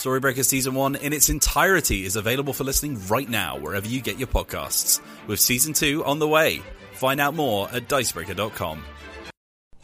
Storybreaker Season 1 in its entirety is available for listening right now wherever you get your podcasts, with Season 2 on the way. Find out more at dicebreaker.com.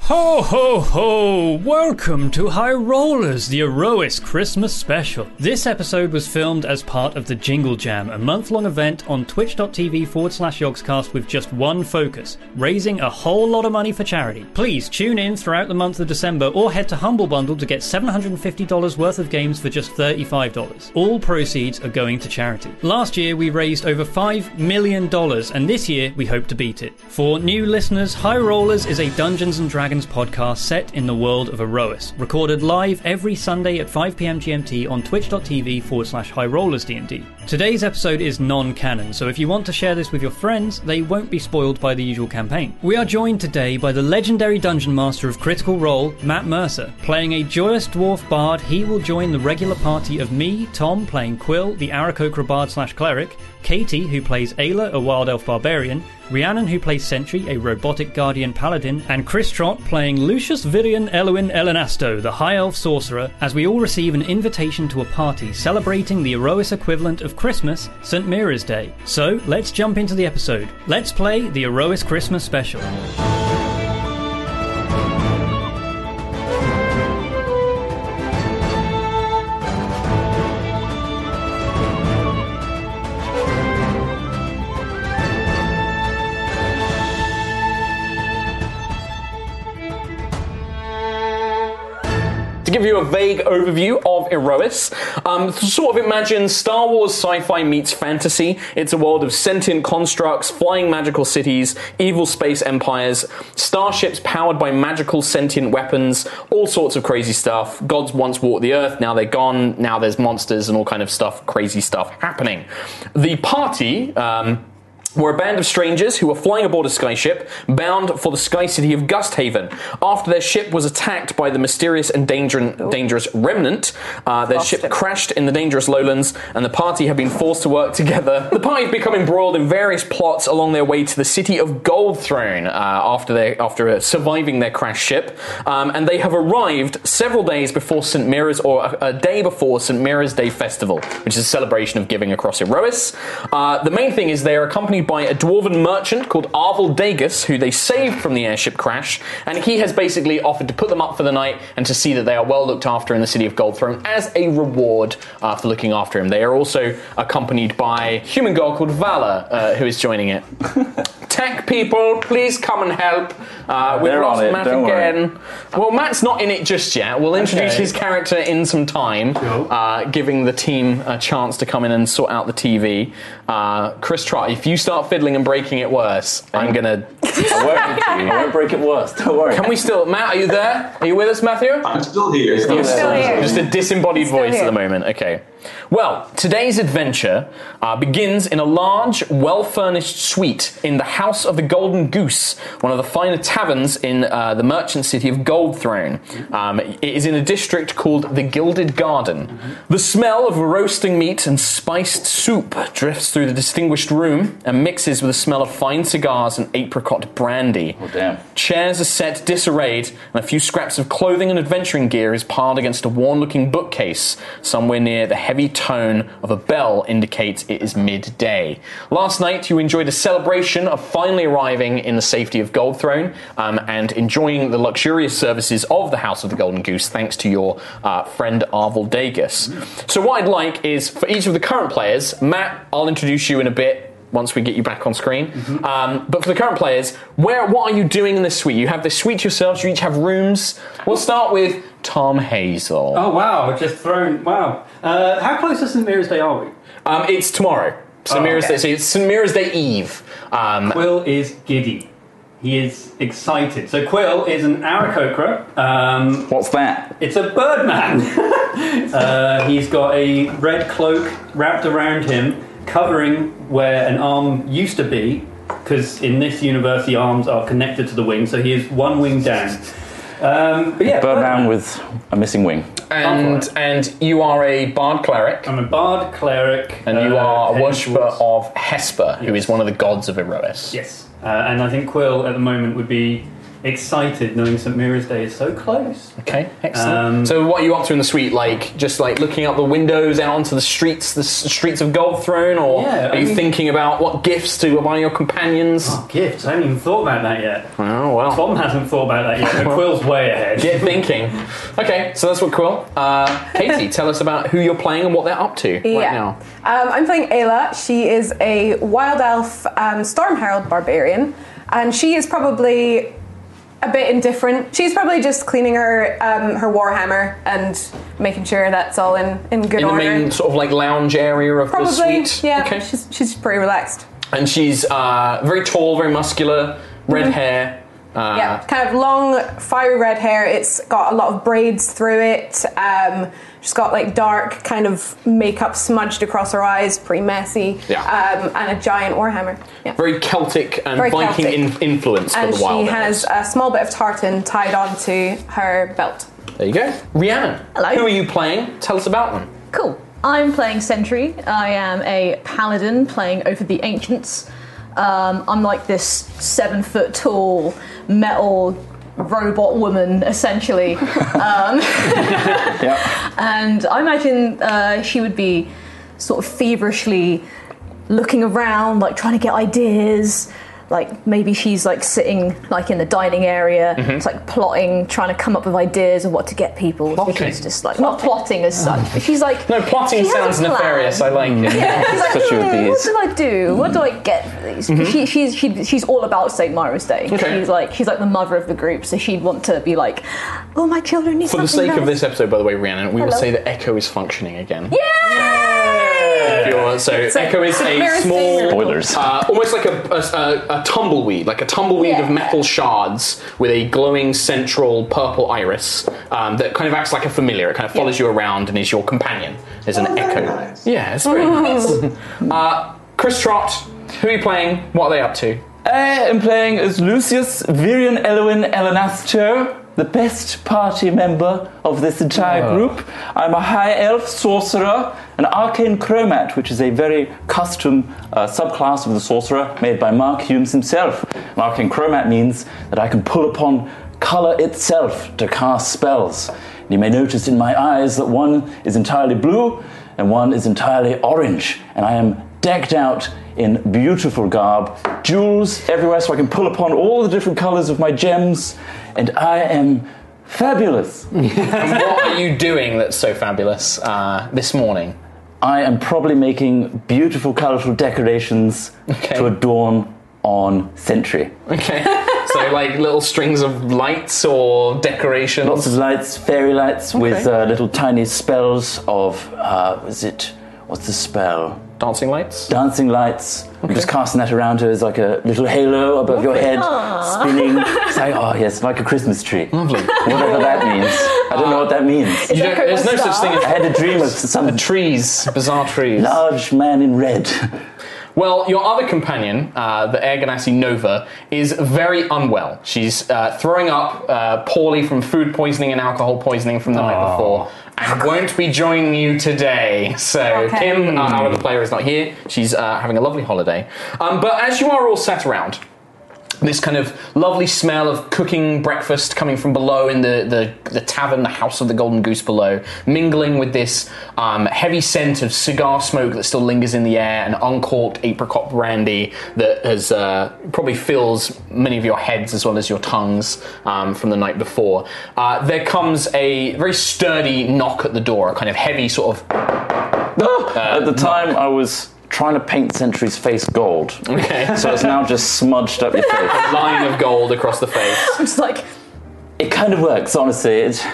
Ho ho ho! Welcome to High Rollers, the Aerois Christmas special. This episode was filmed as part of the Jingle Jam, a month long event on twitch.tv forward slash yogscast with just one focus raising a whole lot of money for charity. Please tune in throughout the month of December or head to Humble Bundle to get $750 worth of games for just $35. All proceeds are going to charity. Last year we raised over $5 million, and this year we hope to beat it. For new listeners, High Rollers is a Dungeons and Dragons podcast set in the world of Aerois, recorded live every Sunday at 5pm GMT on twitch.tv forward slash high rollers D&D. Today's episode is non-canon, so if you want to share this with your friends, they won't be spoiled by the usual campaign. We are joined today by the legendary dungeon master of Critical Role, Matt Mercer. Playing a joyous dwarf bard, he will join the regular party of me, Tom, playing Quill, the Aarakocra bard slash cleric, Katie, who plays Ayla, a wild elf barbarian, Rhiannon, who plays Sentry, a robotic guardian paladin, and Chris Trott playing Lucius Virion Elwin Elenasto, the high elf sorcerer, as we all receive an invitation to a party celebrating the Aerois equivalent of Christmas, St. Mira's Day. So let's jump into the episode. Let's play the Aerois Christmas special. Give you a vague overview of Aerois, um, sort of imagine Star Wars sci-fi meets fantasy. It's a world of sentient constructs, flying magical cities, evil space empires, starships powered by magical sentient weapons, all sorts of crazy stuff. Gods once walked the earth, now they're gone. Now there's monsters and all kind of stuff, crazy stuff happening. The party. Um, were a band of strangers who were flying aboard a skyship bound for the sky city of Gusthaven. After their ship was attacked by the mysterious and danger- dangerous Remnant, uh, their Lost ship crashed in the dangerous lowlands, and the party have been forced to work together. The party have become embroiled in various plots along their way to the city of Goldthrone uh, after they after uh, surviving their crash ship, um, and they have arrived several days before St. Mira's or a, a day before St. Mira's Day Festival, which is a celebration of giving across Aerois. Uh, the main thing is they are accompanied by a dwarven merchant called Arvel Dagus, who they saved from the airship crash, and he has basically offered to put them up for the night and to see that they are well looked after in the city of Goldthrone as a reward uh, for looking after him. They are also accompanied by a human girl called Vala, uh, who is joining it. Tech people, please come and help. Uh, we've They're lost it, Matt don't again. Well, Matt's not in it just yet. We'll introduce Okay. his character in some time, uh, giving the team a chance to come in and sort out the TV. Uh, Chris Trott, if you start fiddling and breaking it worse, I'm gonna. I won't, I won't break it worse. Don't worry. Can we still, Matt? Are you there? Are you with us, Matthew? I'm still here. Still You're there. Just a disembodied Still voice at here. the moment. Okay. Well, today's adventure uh, begins in a large, well furnished suite in the House of the Golden Goose, one of the finer taverns in uh, the merchant city of Goldthrone. Um, it is in a district called the Gilded Garden. The smell of roasting meat and spiced soup drifts through the distinguished room and mixes with the smell of fine cigars and apricot brandy. Oh, damn. Chairs are set disarrayed, and a few scraps of clothing and adventuring gear is piled against a worn looking bookcase. Somewhere near the heavy tone of a bell indicates it is midday. Last night, you enjoyed a celebration of finally arriving in the safety of Goldthrone um, and enjoying the luxurious services of the House of the Golden Goose thanks to your uh, friend Arvel Dagus. So, what I'd like is for each of the current players, Matt, I'll introduce you in a bit once we get you back on screen. Um, but for the current players, where what are you doing in this suite? You have this suite yourselves. You each have rooms. We'll start with Tom Hazel. Oh wow! I've Just thrown. Wow. Uh, how close to St Mary's Day are we? Um, it's tomorrow. St. Oh, Mary's okay. Day. So it's St. Mary's Day Eve. Um, Quill is giddy. He is excited. So Quill is an Aarakocra. Um, What's that? it's a birdman. uh, he's got a red cloak wrapped around him, covering where an arm used to be. Because in this universe, the arms are connected to the wing, so he is one wing down. Um, but yeah, Birdman with a missing wing. and and you are a bard cleric, I'm a bard cleric, and you uh, are a worshipper of Hesper, who is one of the gods of Aerois. Yes, uh, and I think Quill at the moment would be excited knowing St Mary's Day is so close. Okay, excellent. Um, so, what are you up to in the suite? Like, just like looking out the windows out onto the streets, the s- streets of Gold Throne, or Yeah, are I you mean- thinking about what gifts to buy your companions? Oh, gifts! I haven't even thought about that yet. Oh well. Tom hasn't thought about that yet. But Quill's way ahead. Get thinking. Okay, so that's what Quill. Uh, Katie, tell us about who you're playing and what they're up to right now. Um, I'm playing Ayla. She is a wild elf um, Storm Herald barbarian, and she is probably a bit indifferent. She's probably just cleaning her um, her warhammer and making sure that's all in, in good order. In the main sort of like lounge area of probably, the suite. yeah. Okay. She's, she's pretty relaxed. And she's uh, very tall, very muscular, red hair. Uh, yeah, kind of long, fiery red hair. It's got a lot of braids through it. Um, she's got like dark kind of makeup smudged across her eyes, pretty messy. Yeah. Um, and a giant warhammer. Yeah. Very Celtic and Very Viking Celtic. In- influence and for the wild she has a small bit of tartan tied onto her belt. There you go. Rhiannon, Hello. who are you playing? Tell us about them. Cool. I'm playing Sentry. I am a paladin playing over the ancients. Um, I'm like this seven foot tall metal robot woman, essentially. um, Yeah. and I imagine uh, she would be sort of feverishly looking around, like trying to get ideas. Like maybe she's like sitting like in the dining area, it's like plotting, trying to come up with ideas of what to get people. Plotting. She's just like not plotting as such, but she's like No, plotting sounds nefarious. I like it. Yeah, she's like, "Hmm, what these." do I do? What do I get for these? She, she's she, she's all about St. Myra's Day. Okay. She's like she's like the mother of the group, so she'd want to be like, oh my children need For the sake of this episode, by the way, Rhiannon, we will say that Echo is functioning again. Yay! If you want- So Echo is a small. Spoilers. uh, almost like a, a, a, a tumbleweed, like a tumbleweed of metal shards with a glowing central purple iris um, that kind of acts like a familiar. It kind of follows you around and is your companion. There's an Echo. Yeah, it's very nice. Uh, Chris Trott, who are you playing? What are they up to? I am playing as Lucius Virion Elwin Elenastro, the best party member of this entire group. I'm a high elf sorcerer, an arcane chromat, which is a very custom uh, subclass of the sorcerer made by Mark Hulmes himself. An arcane chromat means that I can pull upon color itself to cast spells. And you may notice in my eyes that one is entirely blue and one is entirely orange, and I am decked out in beautiful garb, jewels everywhere so I can pull upon all the different colors of my gems, and I am fabulous. What are you doing that's so fabulous uh, this morning? I am probably making beautiful, colorful decorations Okay. to adorn on Sentry. Okay. so, like little strings of lights or decorations? Lots of lights, fairy lights, with uh, little tiny spells of, uh, is it, what's the spell? Dancing lights. dancing lights. I'm just casting that around her as like a little halo above your head, spinning. It's like, oh yes, like a Christmas tree. Lovely. Whatever that means. I don't know what that means. You don't, there's no such thing I as had a dream of some trees, bizarre trees. large man in red. Well, your other companion, uh, the Air Genasi Nova, is very unwell. She's uh, throwing up uh, poorly from food poisoning and alcohol poisoning from the night before, and won't be joining you today. So Okay. Kim, uh, our other player, is not here. She's uh, having a lovely holiday. Um, but as you are all sat around, this kind of lovely smell of cooking breakfast coming from below in the, the, the tavern, the House of the Golden Goose below, mingling with this um, heavy scent of cigar smoke that still lingers in the air and uncorked apricot brandy that has uh, probably fills many of your heads as well as your tongues um, from the night before. Uh, there comes a very sturdy knock at the door, a kind of heavy sort of. At the time, I was trying to paint Sentry's face gold. Okay. So it's now just smudged up your face. A line of gold across the face. I'm just like, It kind of works, honestly. It,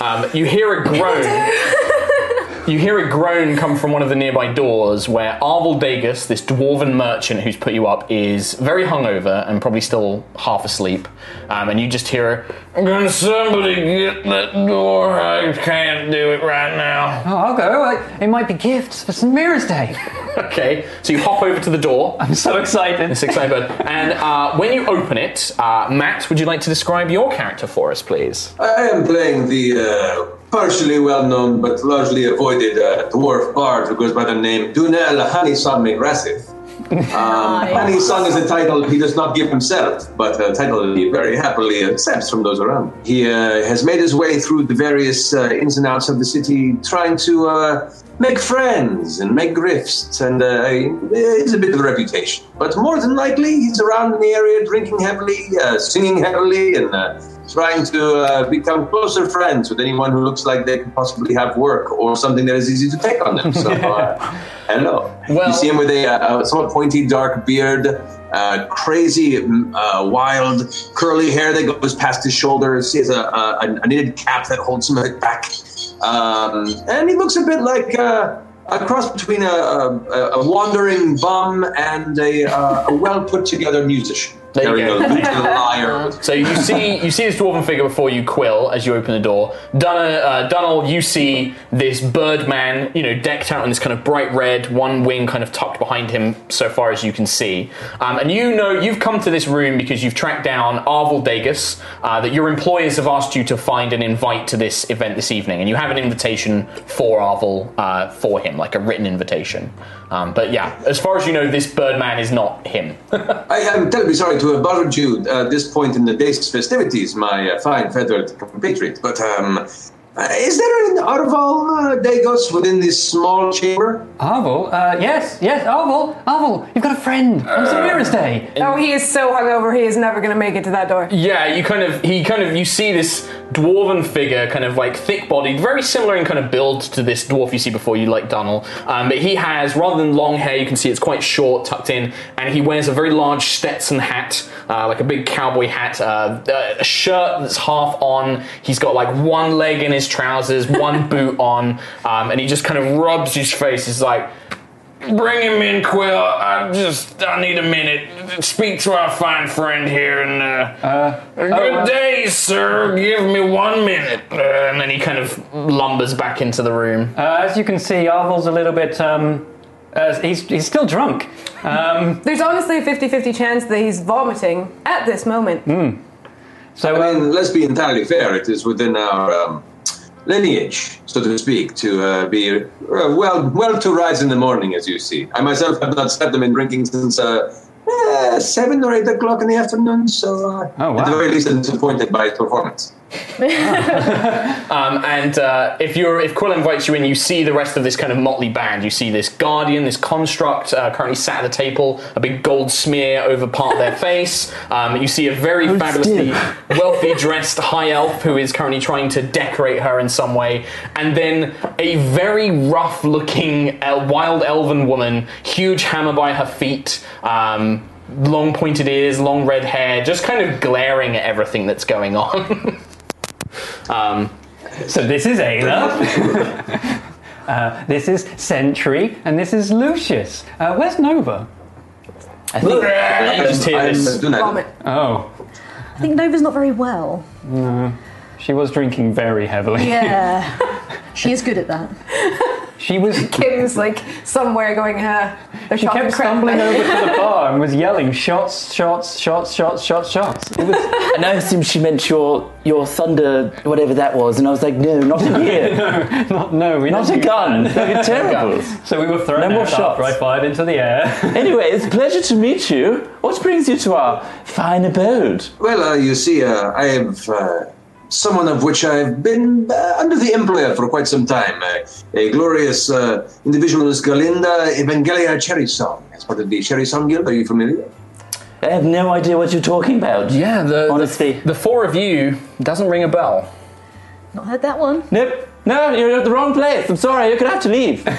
Um, you hear a groan. you hear a groan come from one of the nearby doors where Arvel Dagus, this dwarven merchant who's put you up, is very hungover and probably still half asleep. Um, and you just hear, Can somebody get that door? I can't do it right now. Oh, I'll go. It might be gifts for St. Mary's Day. Okay, so you hop over to the door. I'm so excited. It's excited. And uh, when you open it, uh, Matt, would you like to describe your character for us, please? I am playing the uh, partially well-known but largely avoided uh, dwarf bard who goes by the name Dunel Hanisong Rasith. Um, song is a title he does not give himself, but a title he very happily accepts from those around. He uh, has made his way through the various uh, ins and outs of the city, trying to uh, make friends and make grifts, and uh, he a bit of a reputation. But more than likely, he's around in the area drinking heavily, uh, singing heavily, and uh, trying to uh, become closer friends with anyone who looks like they could possibly have work or something that is easy to take on them. So, uh, hello. Well- you see him with a uh, somewhat pointy, dark beard, uh, crazy, mm, uh, wild, curly hair that goes past his shoulders. He has a, a, a knitted cap that holds him back. Um, and he looks a bit like uh, a cross between a, a, a wandering bum and a, uh, a well put together musician. There you Carrying go. a lute and a lyre. So you see, you see this dwarven figure before you, Quill, as you open the door. Dunna, uh, Dunnell, you see this Birdman, you know, decked out in this kind of bright red, one wing kind of tucked behind him, so far as you can see. Um, and you know you've come to this room because you've tracked down Arvel Dagus, uh, that your employers have asked you to find an invite to this event this evening, and you have an invitation for Arvel uh, for him, like a written invitation. Um, but yeah, as far as you know, this Birdman is not him. I am terribly sorry to have bothered you at this point in the day's festivities, my uh, fine feathered compatriot, but um, uh, is there an Arvel uh, Dagus within this small chamber? Arvel? Uh, yes, yes, Arvel. Arvel, you've got a friend on St. Mary's Day. Oh, he is so hungover, he is never going to make it to that door. Yeah, you kind of he kind of you see this dwarven figure, kind of like thick-bodied, very similar in kind of build to this dwarf you see before you, like Dunnell. Um, but he has rather than long hair, you can see it's quite short, tucked in, and he wears a very large Stetson hat, uh, like a big cowboy hat, uh, a shirt that's half on. He's got like one leg in his trousers, one boot on, um, and he just kind of rubs his face. He's like. Bring him in, Quill. I just, I need a minute. Speak to our fine friend here and, uh, uh good uh, day, sir. Give me one minute. Uh, and then he kind of lumbers back into the room. Uh, as you can see, Arvel's a little bit. Um, uh, he's, he's still drunk. Um, There's honestly a 50 50 chance that he's vomiting at this moment. so, I um, mean, let's be entirely fair. It is within our um, lineage, so to speak, to uh, be uh, well well to rise in the morning, as you see. I myself have not stepped them in drinking since uh, eh, seven or eight o'clock in the afternoon. So, uh, Oh, wow. at the very least, I'm disappointed by his performance. Um, and uh, if you're if Quill invites you in, you see the rest of this kind of motley band. You see this guardian, this construct, uh, currently sat at a table, a big gold smear over part of their face. Um, you see a very fabulously wealthy dressed high elf who is currently trying to decorate her in some way, and then a very rough looking wild elven woman, huge hammer by her feet. Um, Long pointed ears, long red hair, just kind of glaring at everything that's going on. Um, so this is Ayla. Uh, this is Sentry, and this is Lucius. Uh, where's Nova? I think You just hear I'm this. Dunel. Vomit. Oh, I think Nova's not very well. no. She was drinking very heavily. Yeah. she is good at that. She was. Kim's like somewhere going, uh, She kept crap. stumbling over to the bar and was yelling shots, shots, shots, shots, shots, shots. It was and I assumed she meant your your thunder, whatever that was, and I was like, no, not in here, not no, we not a gun. that. That'd be terrible. So we were thrown No more out shots. after I fired into the air. anyway, it's a pleasure to meet you. What brings you to our fine abode? Well, uh, you see, uh, I have uh, someone of which I've been uh, under the employ for quite some time. Uh, a glorious uh, individual is Galinda Evangelia Cherry Song. As part of the Cherry Song Guild, are you familiar? I have no idea what you're talking about. Yeah, the, Honestly. the the four of you doesn't ring a bell. Not heard that one. Nope. No, you're at the wrong place. I'm sorry, you're gonna have to leave.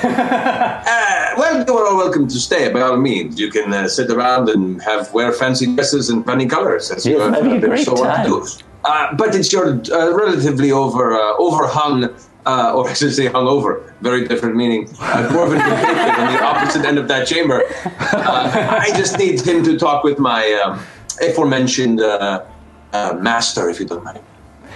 Uh, well, you are all welcome to stay, by all means. You can uh, sit around and have wear fancy dresses and funny colors, as you Yes, have that'd been so wont time. to do. Uh, but it's your uh, relatively over uh, overhung, uh, or I should say hungover, very different meaning, uh, dwarven compatriot on the opposite end of that chamber. Uh, I just need him to talk with my um, aforementioned uh, uh, master, if you don't mind.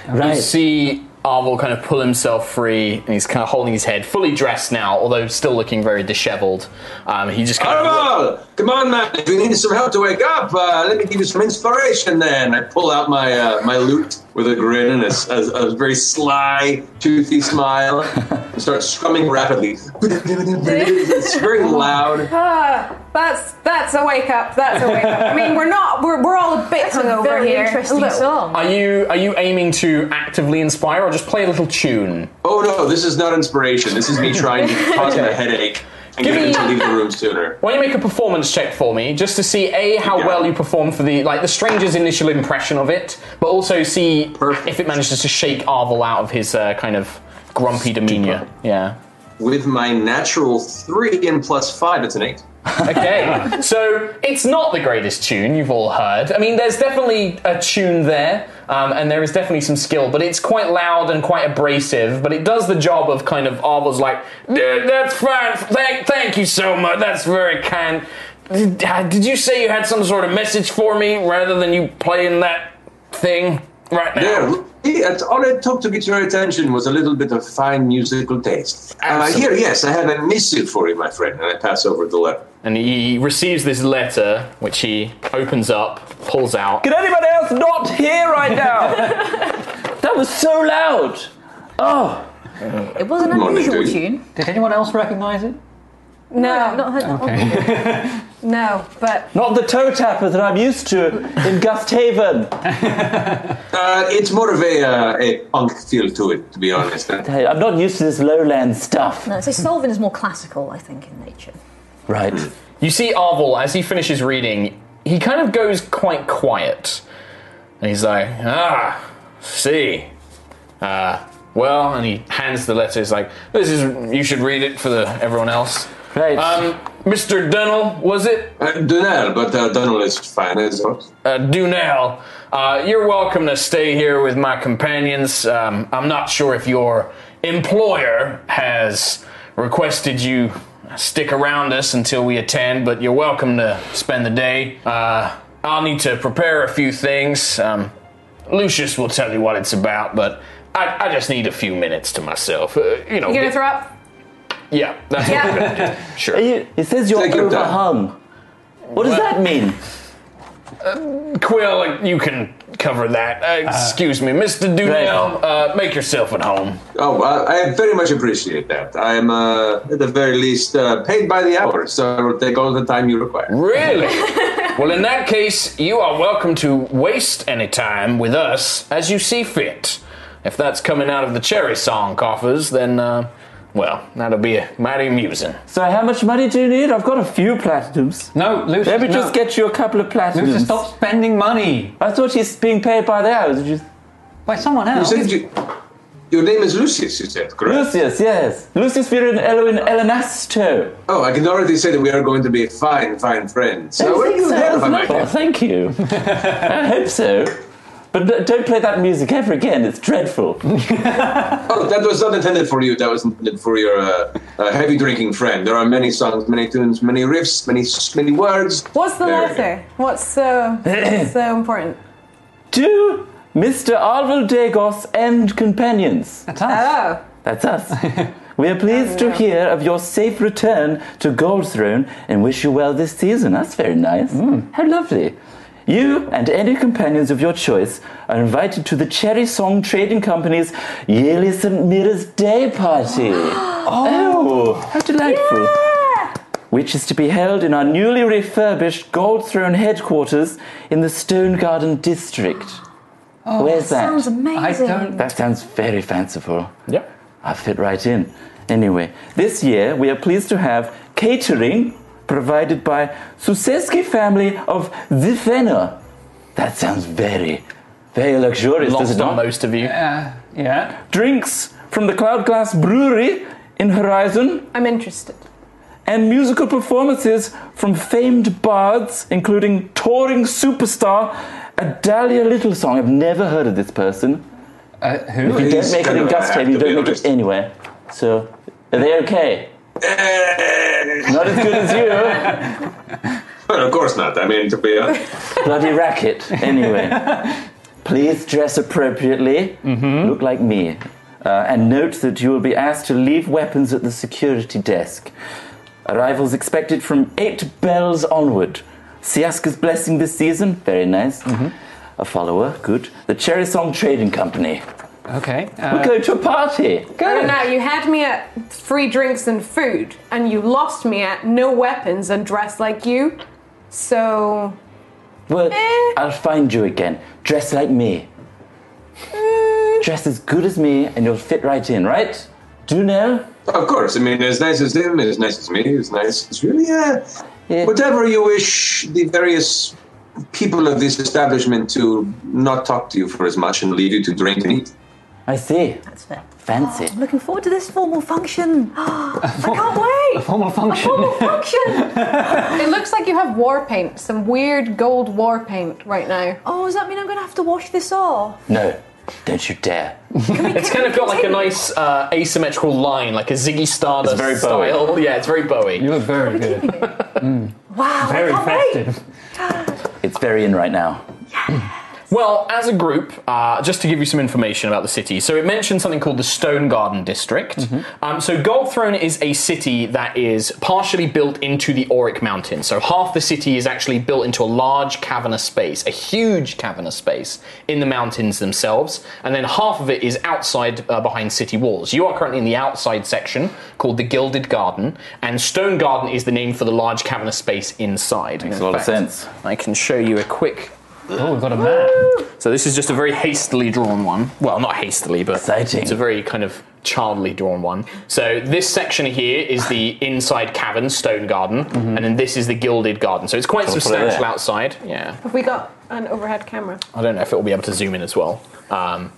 You Right. see Arvel kind of pull himself free, and he's kind of holding his head, fully dressed now, although still looking very dishevelled. Um, he just kind of. Arvel, come on, man! If you need some help to wake up, uh, let me give you some inspiration. Then I pull out my uh, my lute with a grin and a very sly, toothy smile, and start strumming rapidly. it's very loud. Ah, that's that's a wake up. That's a wake up. I mean, we're not. We're, we're all a bit That's a very here. interesting Little. song. Are you are you aiming to actively inspire, or just play a little tune? Oh no, this is not inspiration. This is me trying to cause him a headache and Give get him me- to leave the room sooner. Why don't you make a performance check for me, just to see a how Yeah. well you perform for the like the stranger's initial impression of it, but also see Perfect. if it manages to shake Arvel out of his uh, kind of grumpy demeanor. Yeah. With my natural three and plus five, it's an eight. Okay, so it's not the greatest tune you've all heard. I mean, there's definitely a tune there, um, and there is definitely some skill, but it's quite loud and quite abrasive. But it does the job of kind of Arvel's like, "Yeah, that's fine. Thank, thank you so much. That's very kind. Did, did you say you had some sort of message for me rather than you playing that thing right now? There, yeah, all it took to get your attention was a little bit of fine musical taste. Uh, Absolutely. here, yes, I have a missive for you, my friend, and I pass over the letter. And he receives this letter, which he opens up, pulls out. Can anybody else not hear right now? that was so loud. Oh, It was an morning, unusual dude. tune. Did anyone else recognise it? No, Not heard that one. No, but not the toe tapper that I'm used to in Gusthaven. Uh, it's more of a, uh, a punk feel to it, to be honest. Hey, I'm not used to this lowland stuff. No, so Solvin is more classical, I think, in nature. Right. You see Arvel, as he finishes reading, he kind of goes quite quiet. And he's like, ah, see. Uh, well, and he hands the letter. He's like, this is, you should read it for the, everyone else. Right. Um, Mr. Dunnell, was it? Uh, Dunel, but uh, Dunel is fine, I suppose. Uh, Dunell, uh, you're welcome to stay here with my companions. Um, I'm not sure if your employer has requested you stick around us until we attend, but you're welcome to spend the day. Uh, I'll need to prepare a few things. Um, Lucius will tell you what it's about, but I, I just need a few minutes to myself. Uh, you know, you gonna throw up? Yeah, that's what we're gonna do. Sure. Are you- It says you're Take your time. overhung. What does that mean? Quill, you can cover that. Uh, excuse me, Mr. Dunell, uh, make yourself at home. Oh, well, I very much appreciate that. I am, uh, at the very least, uh, paid by the hour, so I will take all the time you require. Really? well, in that case, you are welcome to waste any time with us as you see fit. If that's coming out of the cherry song coffers, then, uh, well, that'll be mighty amusing. So how much money do you need? I've got a few platinums. No, Lucius. Let me no. just get you a couple of platinums. Lucius, stop spending money I thought he's being paid by the hour. Did you... by someone You else. said you, your name is Lucius, you said, correct? Lucius, yes. Lucius Viren Elwin Elenasto. Oh, I can already say that we are going to be fine, fine friends. So I where think you so. headed, if I might Oh, thank you. I hope so. But don't play that music ever again. It's dreadful. Oh, that was not intended for you. That was intended for your uh, uh, heavy drinking friend. There are many songs, many tunes, many riffs, many many words. What's the Very- letter? What's so, so important? to Mr. Arvel Dagus and companions. That's us. Oh, That's us. We are pleased to hear of your safe return to Gold Throne and wish you well this season. That's very nice. How lovely. You and any companions of your choice are invited to the Cherry Song Trading Company's yearly St. Mira's Day Party. oh, how delightful. Which is to be held in our newly refurbished Gold Throne headquarters in the Stone Garden District. Oh, Where's that? Sounds amazing. I don't. That sounds very fanciful. Yep. I fit right in. Anyway, this year we are pleased to have catering provided by Suseski family of Zifena. That sounds very, very luxurious, does it on not? most of you. Uh, yeah. Drinks from the Cloud Glass Brewery in Horizon I'm interested. and musical performances from famed bards, including touring superstar Adalia Littlesong. I've never heard of this person. Uh, who? If you don't make it kind in of Gustave, you have to be don't make it anywhere. So, are they okay? Eh. Not as good as you. Well, of course not. I mean, to be honest. Bloody racket. Anyway, please dress appropriately. Mm-hmm. Look like me. Uh, and note that you will be asked to leave weapons at the security desk. Arrivals expected from eight bells onward. Siaska's blessing this season, very nice. Mm-hmm. A follower, good. The Cherry Song Trading Company. Okay. We're Uh, going to a party. I don't know, you had me at free drinks and food, and you lost me at no weapons and dressed like you. So, Well, Eh. I'll find you again. Dress like me. Dress as good as me, and you'll fit right in, right? Do you know? Of course. I mean, as nice as him, as nice as me, as nice as really, uh, Yeah. whatever you wish the various people of this establishment to not talk to you for as much and leave you to drink and eat. I see. That's fair. Fancy. I'm looking forward to this formal function. I can't wait. A formal function. A formal function. it looks like you have war paint, some weird gold war paint right now. Oh, does that mean I'm going to have to wash this off? No, don't you dare. It's kind of got like a nice uh, asymmetrical line, like a Ziggy Stardust It's very Bowie. style. Yeah, it's very Bowie. you look very good. Wow, Very I festive. It's very in right now. Well, as a group, uh, just to give you some information about the city, so it mentioned something called the Stone Garden District. Um, so Gold Throne is a city that is partially built into the Auric Mountains. So half the city is actually built into a large cavernous space, a huge cavernous space in the mountains themselves, and then half of it is outside uh, behind city walls. You are currently in the outside section called the Gilded Garden, and Stone Garden is the name for the large cavernous space inside. Makes In a lot of sense. I can show you a quick Oh, we've got a map. so this is just a very hastily drawn one. Well, not hastily, but Exciting. it's a very kind of childly drawn one. So this section here is the inside cavern, stone garden, and then this is the gilded garden. So it's quite Shall we put it substantial there? outside. Yeah, Have we got an overhead camera? I don't know if it will be able to zoom in as well. Um,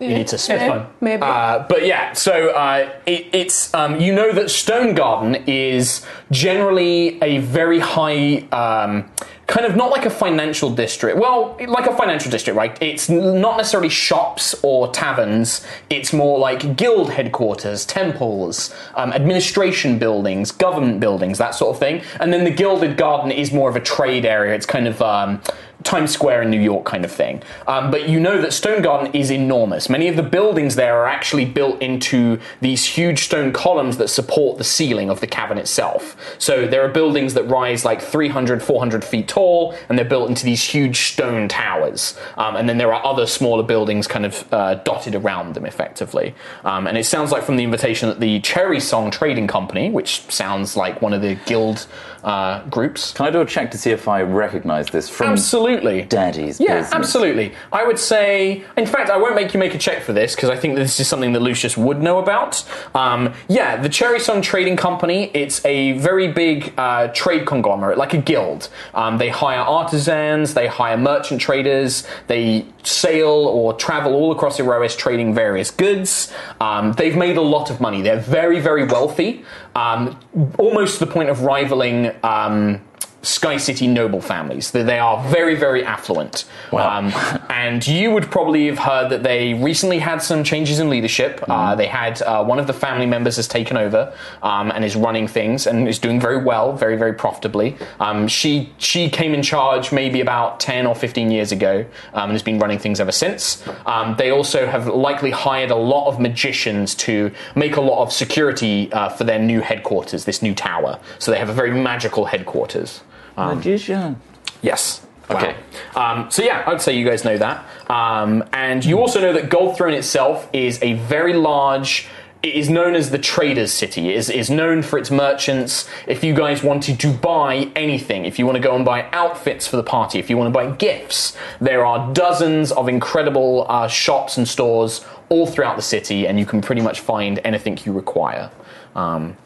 you need to spin. It's fine. Maybe. Uh, but yeah, so uh, it, it's um, you know that Stone Garden is generally a very high. Um, Kind of not like a financial district. Well, like a financial district, right? It's not necessarily shops or taverns. It's more like guild headquarters, temples, um, administration buildings, government buildings, that sort of thing. And then the Gilded Garden is more of a trade area. It's kind of um, Times Square in New York kind of thing. Um, but you know that Stone Garden is enormous. Many of the buildings there are actually built into these huge stone columns that support the ceiling of the cavern itself. So there are buildings that rise like 300, 400 feet tall, and they're built into these huge stone towers. Um, and then there are other smaller buildings kind of uh, dotted around them effectively. Um, and it sounds like from the invitation that the Cherry Song Trading Company, which sounds like one of the guild uh, groups, Can I do a check to see if I recognize this from Absolutely. Daddy's Yeah, business? absolutely. I would say, in fact, I won't make you make a check for this because I think this is something that Lucius would know about. Um, yeah, the Cherry Song Trading Company, it's a very big uh, trade conglomerate, like a guild. Um, they hire artisans, they hire merchant traders, they sail or travel all across Aerois trading various goods. Um, they've made a lot of money. They're very, very wealthy, um, almost to the point of rivaling. Um, Sky City noble families. They are very, very affluent. Um, and you would probably have heard that they recently had some changes in leadership. Uh, they had uh, one of the family members has taken over um, and is running things and is doing very well, very, very profitably. Um, she she came in charge maybe about ten or fifteen years ago um, and has been running things ever since. Um, they also have likely hired a lot of magicians to make a lot of security uh, for their new headquarters, this new tower. So they have a very magical headquarters. Um, Magician. Yes. Okay. Um, so yeah, I would say you guys know that, um, and you also know that Gold Throne itself is a very large. It is known as the traders' city. It is, is known for its merchants. If you guys wanted to buy anything, if you want to go and buy outfits for the party, if you want to buy gifts, there are dozens of incredible uh, shops and stores all throughout the city, and you can pretty much find anything you require. Um,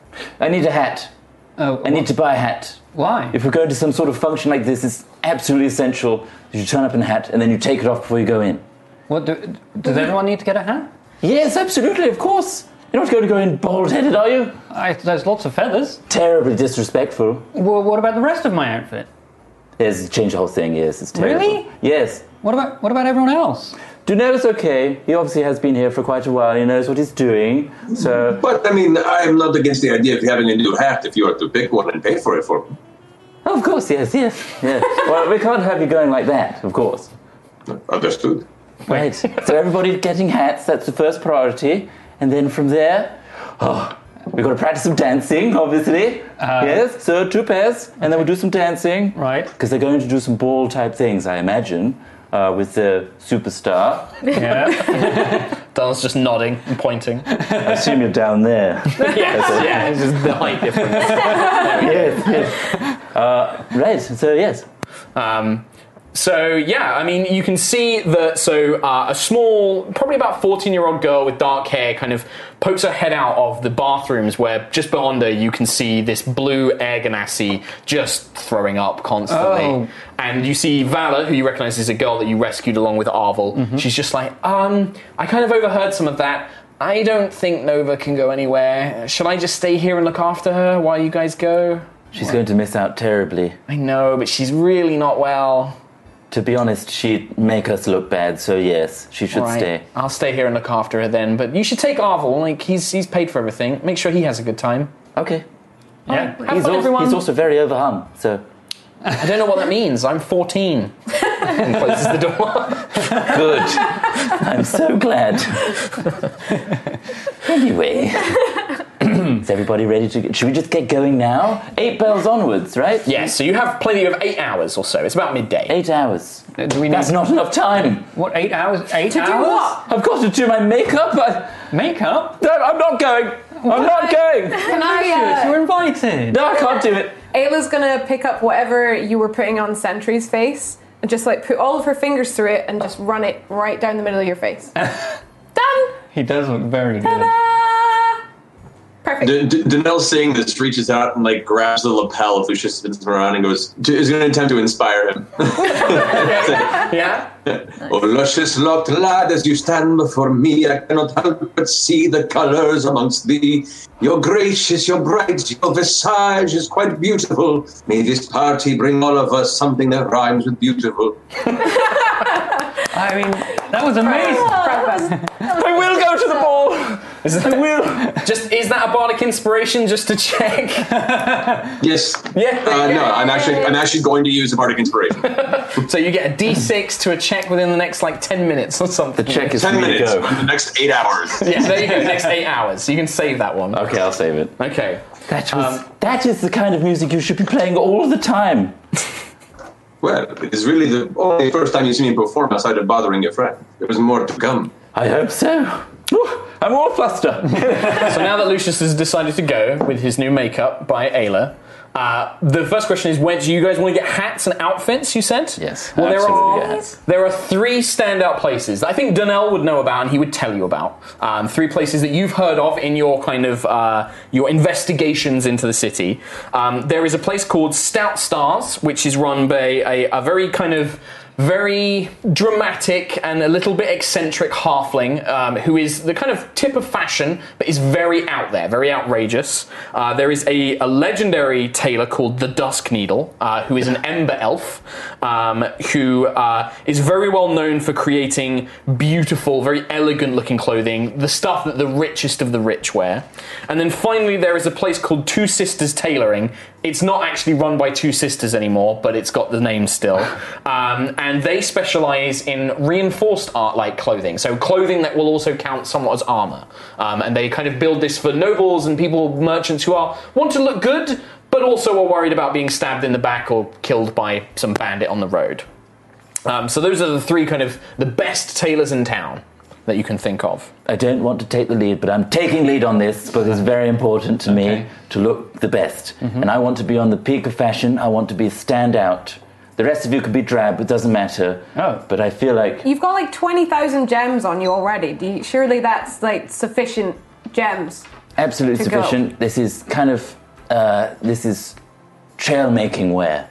I need a hat. Oh, I need to buy a hat. Why? If we go to some sort of function like this, it's absolutely essential that you turn up in a hat and then you take it off before you go in. What do, does everyone need to get a hat? Yes, absolutely, of course. You're not going to go in bald headed, are you? I, there's lots of feathers. Terribly disrespectful. Well, what about the rest of my outfit? Yes, change the whole thing, yes, it's terrible. Really? Yes. What about what about everyone else? Dunel's okay. He obviously has been here for quite a while. He knows what he's doing. So, But I mean, I'm not against the idea of having a new hat if you are to pick one and pay for it for me. Of course, yes, yes, yes. well, we can't have you going like that, of course. Understood. Right. so everybody getting hats. That's the first priority, and then from there, oh, we've got to practice some dancing, obviously. yes. So two pairs, and then we'll do some dancing. Right. Because they're going to do some ball type things, I imagine, uh, with the superstar. Yeah. Donald's just nodding and pointing. I assume you're down there. yes, yeah, it's just the height difference. yes, yes. Uh, right. So yes. Um, so yeah, I mean, you can see that. So uh, a small, probably about fourteen-year-old girl with dark hair, kind of pokes her head out of the bathrooms, where just beyond her you can see this blue air genasi just throwing up constantly. Oh. And you see Vala, who you recognise is a girl that you rescued along with Arvel. She's just like, um, I kind of overheard some of that. I don't think Nova can go anywhere. Shall I just stay here and look after her while you guys go? She's going to miss out terribly. I know, but she's really not well. To be honest, she'd make us look bad. So yes, she should Right. stay. I'll stay here and look after her then. But you should take Arvel. Like he's he's paid for everything. Make sure he has a good time. Okay. Yeah. Have He's fun, also, everyone. he's also very overhung. So I don't know what that means. I'm 14. and closes the door. good. I'm so glad. anyway, is everybody ready to? Should we just get going now? Eight bells onwards, right? yeah. So you have plenty of eight hours or so. It's about midday. Eight hours. Do we need That's not enough time. what? Eight hours? Eight To do hours? what? I've got to do my makeup. I, Makeup? no, I'm not going. I'm not going. Can I? Uh, you're invited. No, I can't do it. Ayla's gonna pick up whatever you were putting on Sentry's face and just like put all of her fingers through it and just run it right down the middle of your face. Done. He does look very good. Ta-da! Perfect. D- D- Danelle seeing this reaches out and like grabs the lapel of Lucius spins him around and goes is going to attempt to inspire him. Yeah. oh, luscious locked lad, as you stand before me, I cannot help but see the colours amongst thee. Your gracious, your bright, your visage is quite beautiful. May this party bring all of us something that rhymes with beautiful. I mean, that was amazing. Oh, Perfect. I will go to the ball. I will. Just is that a bardic inspiration? Just to check. Yes. Yeah. Uh, no, I'm actually I'm actually going to use a bardic inspiration. So you get a D6 to a check within the next like 10 minutes or something. The check is Ten for to minutes. go. The next eight hours. Yeah, there you go. Next eight hours. So you can save that one. Okay, I'll save it. Okay. That was. that is the kind of music you should be playing all the time. Well, it is really the only first time you see me perform outside of bothering your friend. There was more to come. I hope so. Whew, I'm all fluster. So now that Lucius has decided to go with his new makeup by Ayla, uh, the first question is: When do you guys want to get hats and outfits? You said Yes, Well, there absolutely are get there are three standout places that I think Donnell would know about and he would tell you about. Um, three places that you've heard of in your kind of uh, your investigations into the city. Um, there is a place called Stout Stars, which is run by a, a very kind of very dramatic and a little bit eccentric halfling um, who is the kind of tip of fashion, but is very out there, very outrageous. Uh, there is a, a legendary tailor called the Dusk Needle, uh, who is an ember elf, um, who uh, is very well known for creating beautiful, very elegant looking clothing, the stuff that the richest of the rich wear. And then finally, there is a place called Two Sisters Tailoring. It's not actually run by two sisters anymore, but it's got the name still. Um, and they specialize in reinforced art like clothing. So, clothing that will also count somewhat as armor. Um, and they kind of build this for nobles and people, merchants who are want to look good, but also are worried about being stabbed in the back or killed by some bandit on the road. Um, so, those are the three kind of the best tailors in town that you can think of. I don't want to take the lead, but I'm taking lead on this because it's very important to me to look the best. And I want to be on the peak of fashion. I want to be stand out. The rest of you could be drab, it doesn't matter. Oh. But I feel like You've got like 20,000 gems on you already. Do you, surely that's like sufficient gems. absolutely to go. sufficient. This is kind of uh, this is trail making wear.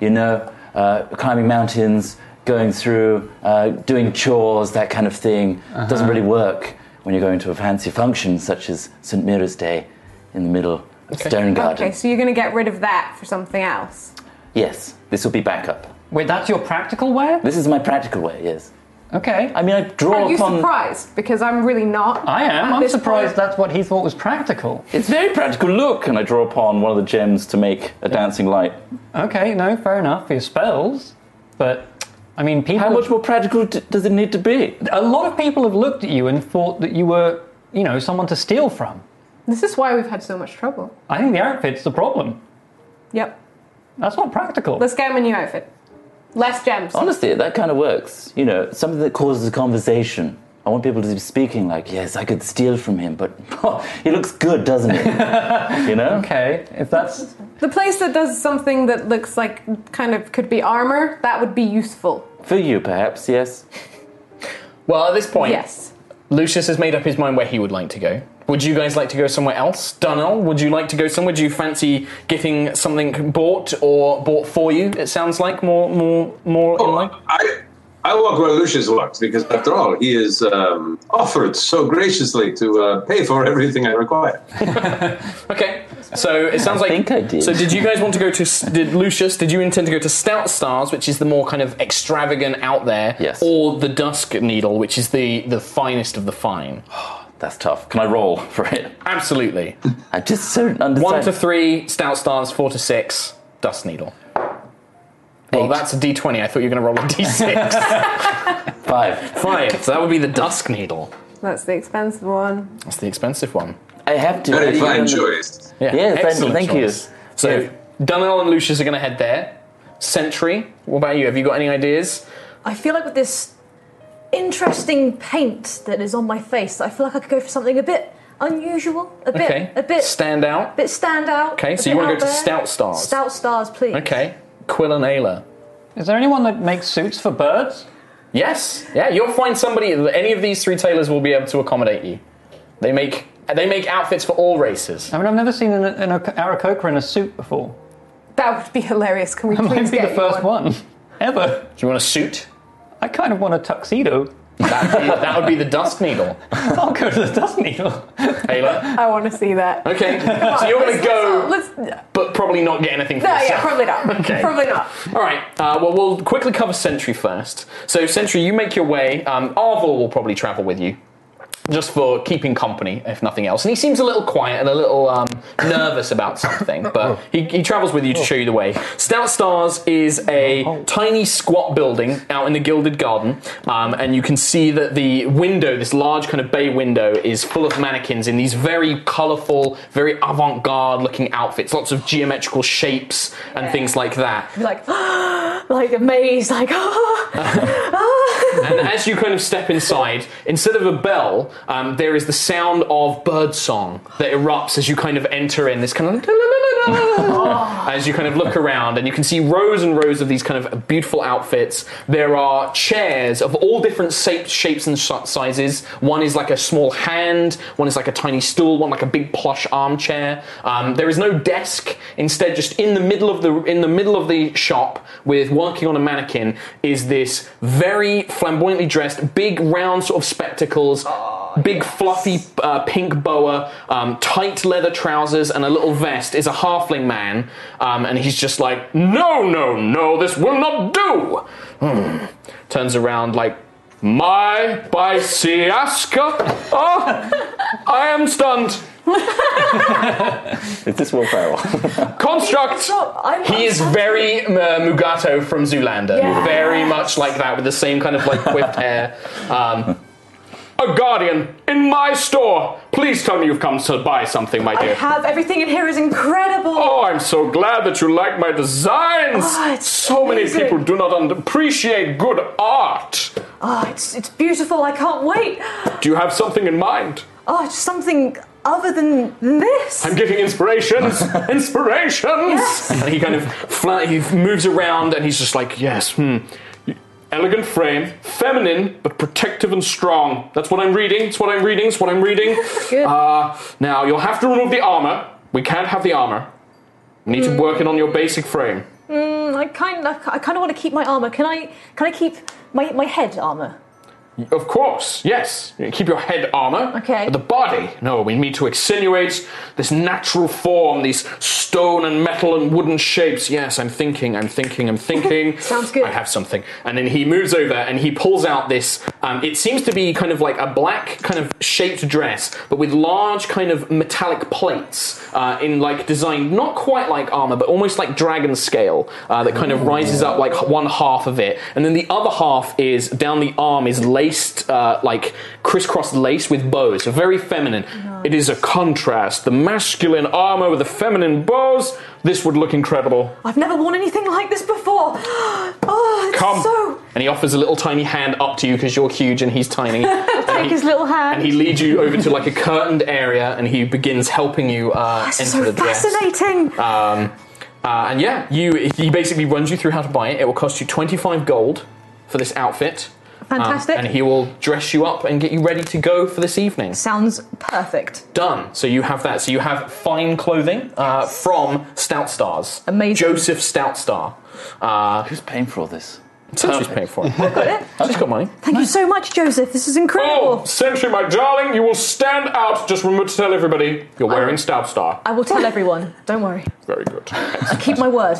You know, uh, climbing mountains, going through, uh, doing chores, that kind of thing. Uh-huh. Doesn't really work when you're going to a fancy function such as St. Mira's Day in the middle of Stone Garden. Okay, so you're going to get rid of that for something else. Yes, this will be backup. Wait, that's your practical wear? This is my practical wear. Yes. Okay. I mean, I draw upon. Are you upon. surprised? Because I'm really not. I am. I'm surprised point. that's what he thought was practical. It's very practical. Look, and I draw upon one of the gems to make a dancing light. Okay, no, fair enough for your spells. But, I mean, people. How much more practical d- does it need to be? A lot of people have looked at you and thought that you were, you know, someone to steal from. This is why we've had so much trouble. I think the outfit's the problem. Yep. That's not practical. Let's get him a new outfit. Less gems. Honestly, that kind of works. You know, something that causes a conversation. I want people to be speaking like, yes, I could steal from him, but oh, he looks good, doesn't he? you know? Okay, if that's. The place that does something that looks like kind of could be armor, that would be useful. For you, perhaps, yes. Well, at this point, Yes. Lucius has made up his mind where he would like to go. Would you guys like to go somewhere else? Dunnell, would you like to go somewhere? Do you fancy getting something bought or bought for you? It sounds like more, more, more in oh, line. I, I walk where Lucius walks because, after all, he is um, offered so graciously to uh, pay for everything I require. Okay, so it sounds I like. think I did. So did you guys want to go to? Did Lucius? Did you intend to go to Stout Stars, which is the more kind of extravagant out there? Yes. Or the Dusk Needle, which is the the finest of the fine? That's tough. Can I roll for it? Absolutely. I just so undecided. One to three, Stout Stars. Four to six, Dusk Needle. Well, that's a D20. I thought you were going to roll a D6. Five. Five. So that would be the Dusk Needle. That's the expensive one. That's the expensive one. I have to. Very even fine on the- choice. Yeah. Yes, thank- excellent thank you. So Yes. Dunnell and Lucius are going to head there. Sentry. What about you? Have you got any ideas? I feel like with this interesting paint that is on my face, I feel like I could go for something a bit unusual, a bit, Okay. a bit, Stand out. a bit stand out. Okay, so you wanna out go to. Stout Stars? Stout stars, please. Okay. Quill and Ayla. Is there anyone that makes suits for birds? Yes. Yeah, you'll find somebody. Any of these three tailors will be able to accommodate you. They make they make outfits for all races. I mean, I've never seen an, an Aarakocra in a suit before. That would be hilarious. Can we That please might be get the you first one? one ever. Do you want a suit? I kind of want a tuxedo. That'd be, that would be the Dusk Needle. I'll go to the dusk needle. Ayla. I want to see that. Okay. So you're going to go, Let's, let's, but probably not get anything for no, yourself. yeah, probably not. Okay. Probably not. All right. Uh, well, we'll quickly cover Sentry first. So, Sentry, you make your way. Um, Arvel will probably travel with you, just for keeping company, if nothing else. And he seems a little quiet and a little um, nervous about something, but he, he travels with you to show you the way. Stout Stars is a tiny, squat building out in the Gilded Garden, um, and you can see that the window, this large kind of bay window, is full of mannequins in these very colourful, very avant-garde looking outfits, lots of geometrical shapes and things like that. Like, like amazed, like. And as you kind of step inside, instead of a bell, um, there is the sound of bird song that erupts as you kind of enter in. This kind of as you kind of look around and you can see rows and rows of these kind of beautiful outfits. There are chairs of all different shapes, shapes and sizes. One is like a small hand, one is like a tiny stool, one like a big plush armchair. Um, there is no desk. Instead, just in the middle of the in the middle of the shop, with working on a mannequin, is this very flamboyantly dressed, big round sort of spectacles, big fluffy uh, pink boa, um, tight leather trousers, and a little vest. Is a halfling man, um, and he's just like, no, no, no, this will not do. Hmm. Turns around like. My Baisiaska? Oh, I am stunned. Is this Will Ferrell? Construct. He is very uh, Mugatu from Zoolander. Yes. Very much like that, with the same kind of like quipped hair. Um, a guardian in my store. Please tell me you've come to buy something, my dear. I have everything in here is incredible. Oh, I'm so glad that you like my designs. Oh, it's so many people do not un- appreciate good art. Oh, it's it's beautiful. I can't wait. Do you have something in mind? Oh, it's something other than this. I'm getting inspirations, inspirations. Yes. And he kind of fla- he moves around, and he's just like, yes, hmm. Elegant frame, feminine but protective and strong. That's what I'm reading. It's what I'm reading. It's what I'm reading. Good. Uh, now you'll have to remove the armor. We can't have the armor. We need to work it on your basic frame. Mm, I kind of, I kind of want to keep my armor. Can I? Can I keep my my head armor? Of course, yes. Keep your head armor. Okay. But the body, no, we need to accentuate this natural form, these stone and metal and wooden shapes. Yes, I'm thinking, I'm thinking, I'm thinking. Sounds good. I have something. And then he moves over and he pulls out this, um, it seems to be kind of like a black kind of shaped dress, but with large kind of metallic plates uh, in like design, not quite like armor, but almost like dragon scale uh, that kind of rises up like one half of it. And then the other half is down the arm is laced, uh, like crisscross lace with bows. So very feminine. It is a contrast. The masculine armor with the feminine bows. This would look incredible. I've never worn anything like this before. Oh, it's Come. so. And he offers a little tiny hand up to you because you're huge and he's tiny. Take and, he, his little hand. and he leads you over to like a curtained area and he begins helping you uh, enter so the dress. fascinating. Um, uh, and yeah, you he basically runs you through how to buy it. It will cost you 25 gold for this outfit. Um, and he will dress you up and get you ready to go for this evening. Sounds perfect. Done. So you have that. So you have fine clothing uh, from Stout Stars. Amazing. Joseph Stout Star. Uh, Who's paying for all this? Sentry's paying for it. She's got money. Thank you so much, Joseph. This is incredible. Oh, Century, my darling, you will stand out. Just remember to tell everybody you're wearing Stout Star. I will tell everyone. Don't worry. Very good. I keep my word.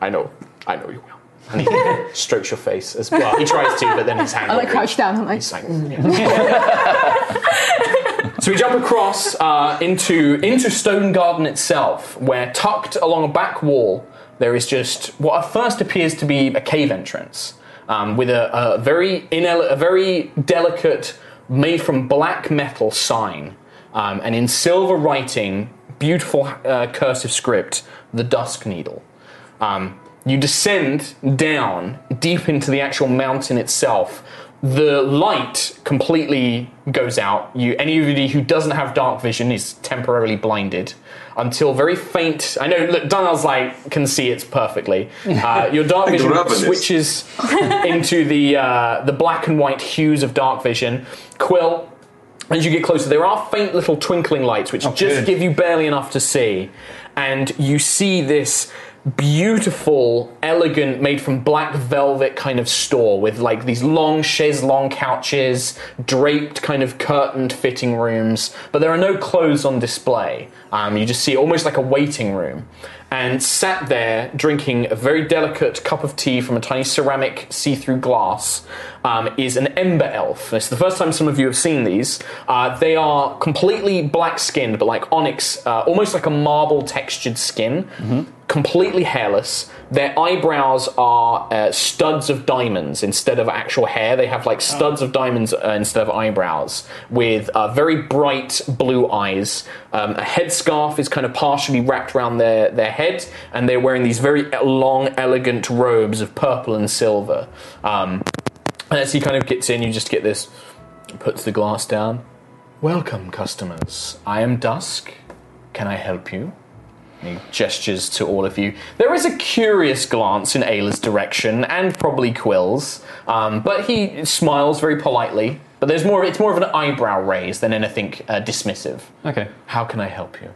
I know. I know you will. And he strokes your face as well. He tries to, but then his hand. I like crouch down, don't I? He's like, so we jump across uh, into into Stone Garden itself, where tucked along a back wall there is just what at first appears to be a cave entrance, um, with a, a very inel- a very delicate, made from black metal sign, um, and in silver writing, beautiful uh, cursive script, the Dusk Needle. Um, you descend down deep into the actual mountain itself. The light completely goes out. You, anybody who doesn't have dark vision is temporarily blinded until very faint. I know look, Dunel's like can see it perfectly. Uh, your dark vision switches into the uh, the black and white hues of dark vision. Quill, as you get closer, there are faint little twinkling lights which just good. give you barely enough to see, and you see this beautiful, elegant, made from black velvet kind of store with like these long chaise long couches, draped kind of curtained fitting rooms, but there are no clothes on display. Um, you just see almost like a waiting room. And sat there drinking a very delicate cup of tea from a tiny ceramic see through glass um, is an ember elf. It's the first time some of you have seen these. Uh, they are completely black skinned, but like onyx, uh, almost like a marble textured skin, completely hairless. Their eyebrows are uh, studs of diamonds instead of actual hair. They have like studs of diamonds uh, instead of eyebrows, with uh, very bright blue eyes. Um, a headscarf is kind of partially wrapped around their, their head, and they're wearing these very long, elegant robes of purple and silver. Um, as he kind of gets in, you just get this, puts the glass down. Welcome, customers. I am Dusk. Can I help you? He gestures to all of you. There is a curious glance in Ayla's direction, and probably Quill's, um, but he smiles very politely. But there's more. It's more of an eyebrow raise than anything uh, dismissive. Okay. How can I help you?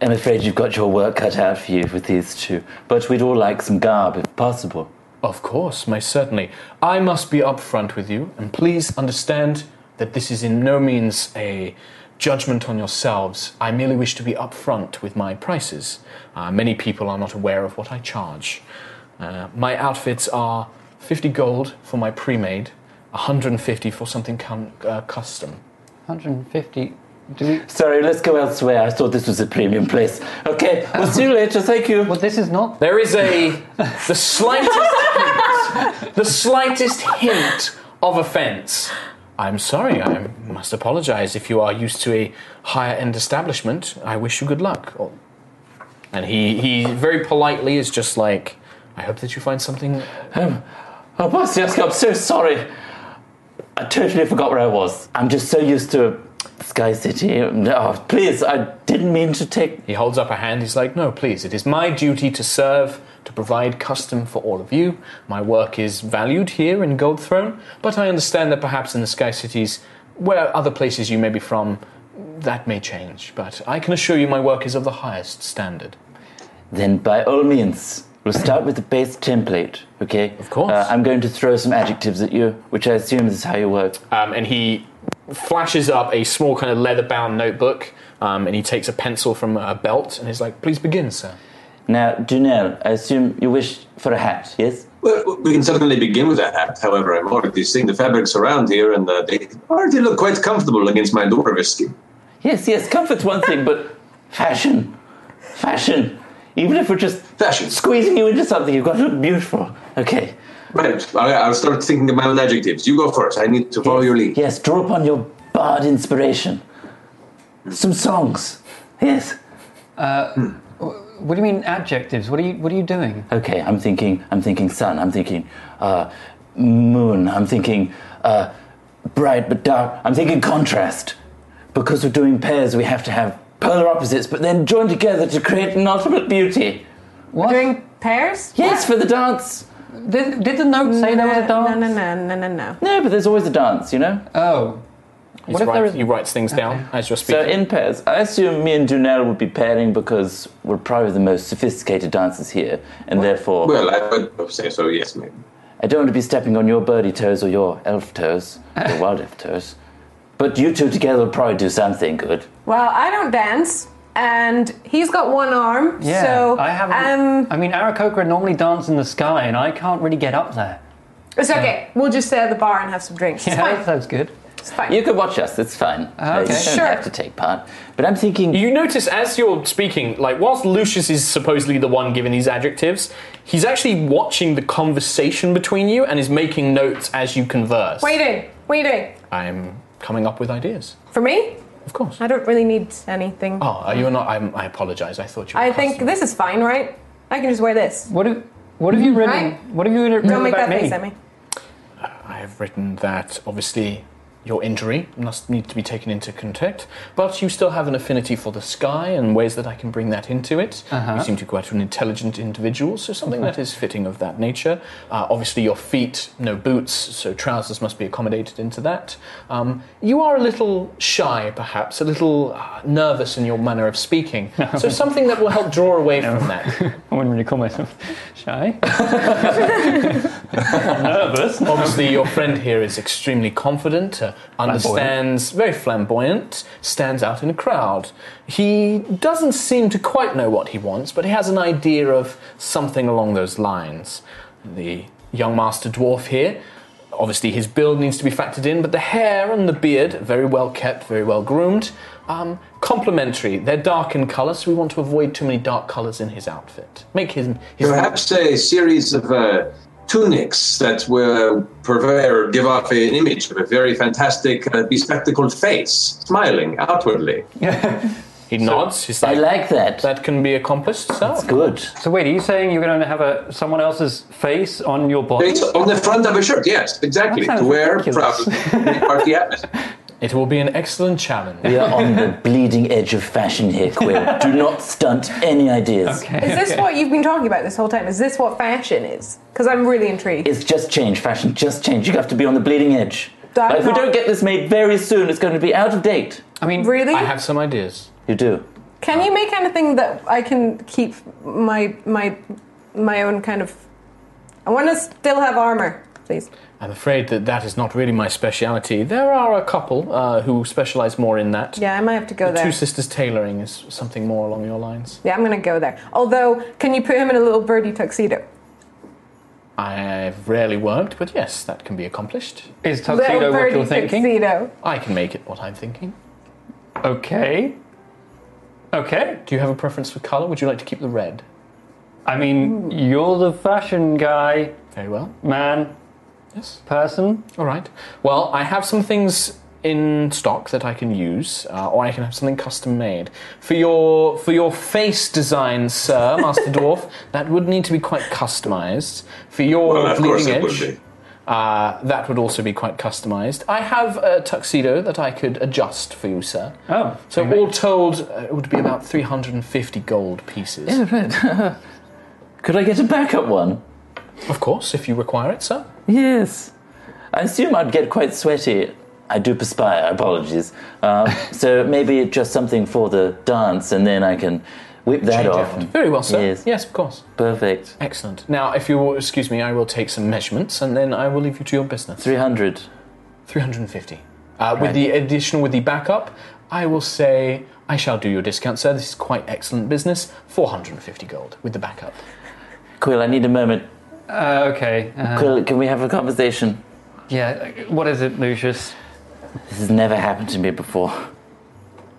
I'm afraid you've got your work cut out for you with these two, but we'd all like some garb if possible. Of course, most certainly. I must be upfront with you, and please understand that this is in no means a judgment on yourselves. I merely wish to be upfront with my prices. Uh, many people are not aware of what I charge. Uh, my outfits are 50 gold for my pre made, 150 for something com- uh, custom. 150. Do we... Sorry, let's go elsewhere. I thought this was a premium place. Okay, we'll see you later. Thank you. Well, this is not. There is a the slightest hint, the slightest hint of offence. I'm sorry. I must apologise. If you are used to a higher end establishment, I wish you good luck. Or- And he he very politely is just like, I hope that you find something. Um, oh, boss, yes, I'm so sorry. I totally forgot where I was. I'm just so used to Sky City. Oh, please, I didn't mean to take. He holds up a hand. He's like, No, please. It is my duty to serve, to provide custom for all of you. My work is valued here in Gold Throne, but I understand that perhaps in the Sky Cities, where other places you may be from, that may change. But I can assure you my work is of the highest standard. Then, by all means, we'll start with the base template, okay? Of course. Uh, I'm going to throw some adjectives at you, which I assume is how you work. Um, and he flashes up a small kind of leather bound notebook um, and he takes a pencil from a belt and is like, Please begin, sir. Now, Junelle, I assume you wish for a hat, yes? Well, we can certainly begin with that hat. However, I'm already seeing the fabrics around here, and uh, they already look quite comfortable against my dwarvish skin. Yes, yes, comfort's one thing, but fashion. Fashion. Even if we're just fashion. squeezing you into something, you've got to look beautiful. Okay. Right, I- I'll start thinking of my own adjectives. You go first. I need to follow your lead. Yes, draw upon your bard inspiration. Some songs. Yes. Uh, What do you mean adjectives? What are you What are you doing? Okay, I'm thinking. I'm thinking sun. I'm thinking uh, moon. I'm thinking uh, bright but dark. I'm thinking contrast. Because we're doing pairs, we have to have polar opposites, but then join together to create an ultimate beauty. What? Doing pairs? Yes, for the dance. Did, did the note say there was a dance? No, no, no, no, no, no. No, but there's always a dance, you know. Oh. He's right- He writes things down as you're speaking. So in pairs, I assume me and Junelle would be pairing because we're probably the most sophisticated dancers here, and therefore. Well, I would say so, yes, maybe. I don't want to be stepping on your birdie toes or your elf toes, or wild elf toes. But you two together will probably do something good. Well, I don't dance, and he's got one arm, Yeah, so I haven't. um, I mean, Aarakocra normally dance in the sky, and I can't really get up there. it's okay. We'll just stay at the bar and have some drinks. Yeah, fine. that sounds good. It's fine. You could watch us, it's fine. Uh, okay. You don't Sure. have to take part. But I'm thinking. You notice as you're speaking, like whilst Lucius is supposedly the one giving these adjectives, he's actually watching the conversation between you and is making notes as you converse. What are you doing? What are you doing? I'm coming up with ideas. For me? Of course. I don't really need anything. Oh, you're you not? I'm, I apologize. I thought you. Were I think this is fine, right? I can just wear this. What have What have you written? Right? What have you written Don't make that me? face at me. I have written that obviously your injury must need to be taken into context, but you still have an affinity for the sky and ways that I can bring that into it. Uh-huh. You seem to be quite an intelligent individual, so something that is fitting of that nature. Uh, obviously, your feet, no boots, so trousers must be accommodated into that. Um, you are a little shy, perhaps, a little uh, nervous in your manner of speaking, so something that will help draw away from that. I wouldn't really call myself shy. nervous. Obviously, your friend here is extremely confident, uh, understands, very flamboyant, stands out in a crowd. He doesn't seem to quite know what he wants, but he has an idea of something along those lines. The young master dwarf here, obviously, his build needs to be factored in, but the hair and the beard, very well kept, very well groomed. Um, complementary. They're dark in colour, so we want to avoid too many dark colours in his outfit. Make his, his Perhaps a series of uh, tunics that will purvey or give off an image of a very fantastic, uh, bespectacled face, smiling outwardly. He nods. He's I like, like that. that can be accomplished. So That's good. So wait, are you saying you're going to have a someone else's face on your body? Face on the front of a shirt, yes, exactly. That sounds To wear ridiculous. proudly, part the atmosphere. It will be an excellent challenge. We are on the bleeding edge of fashion here, Quill. Do not stunt any ideas. Is this what you've been talking about this whole time? Is this what fashion is? Because I'm really intrigued. It's just change, fashion, just change. You have to be on the bleeding edge. That Like, if we don't get this made very soon, it's going to be out of date. I mean, Really? I have some ideas. You do. Can you make anything that I can keep my my my own kind of? I want to still have armor, please. I'm afraid that that is not really my speciality. There are a couple uh, who specialize more in that. Yeah, I might have to go there. Two Sisters Tailoring is something more along your lines. Yeah, I'm gonna go there. Although, can you put him in a little birdie tuxedo? I've rarely worked, but yes, that can be accomplished. is tuxedo little what you're thinking? tuxedo. I can make it what I'm thinking. Okay. Okay. Do you have a preference for colour? Would you like to keep the red? I mean, you're the fashion guy, Very well. man, Yes. person. All right. Well, I have some things in stock that I can use, uh, or I can have something custom made for your for your face design, sir, Master Dwarf. That would need to be quite customized for your Well, of course bleeding it would edge. be. Uh, that would also be quite customized. I have a tuxedo that I could adjust for you, sir. Oh, So okay. all told, uh, it would be about 350 gold pieces. Could I get a backup one? Of course, if you require it, sir. Yes. I assume I'd get quite sweaty. I do perspire, apologies. Um, so maybe just something for the dance and then I can whip that Change off. out. Very well, sir. Yes. yes, of course. Perfect. Excellent. Now, if you will excuse me, I will take some measurements and then I will leave you to your business. 300. 350. Uh, With the additional, with the backup, I will say I shall do your discount, sir. This is quite excellent business. 450 gold with the backup. Quill, I need a moment. Uh, okay. Uh, Quill, can we have a conversation? yeah. What is it, Lucius? This has never happened to me before.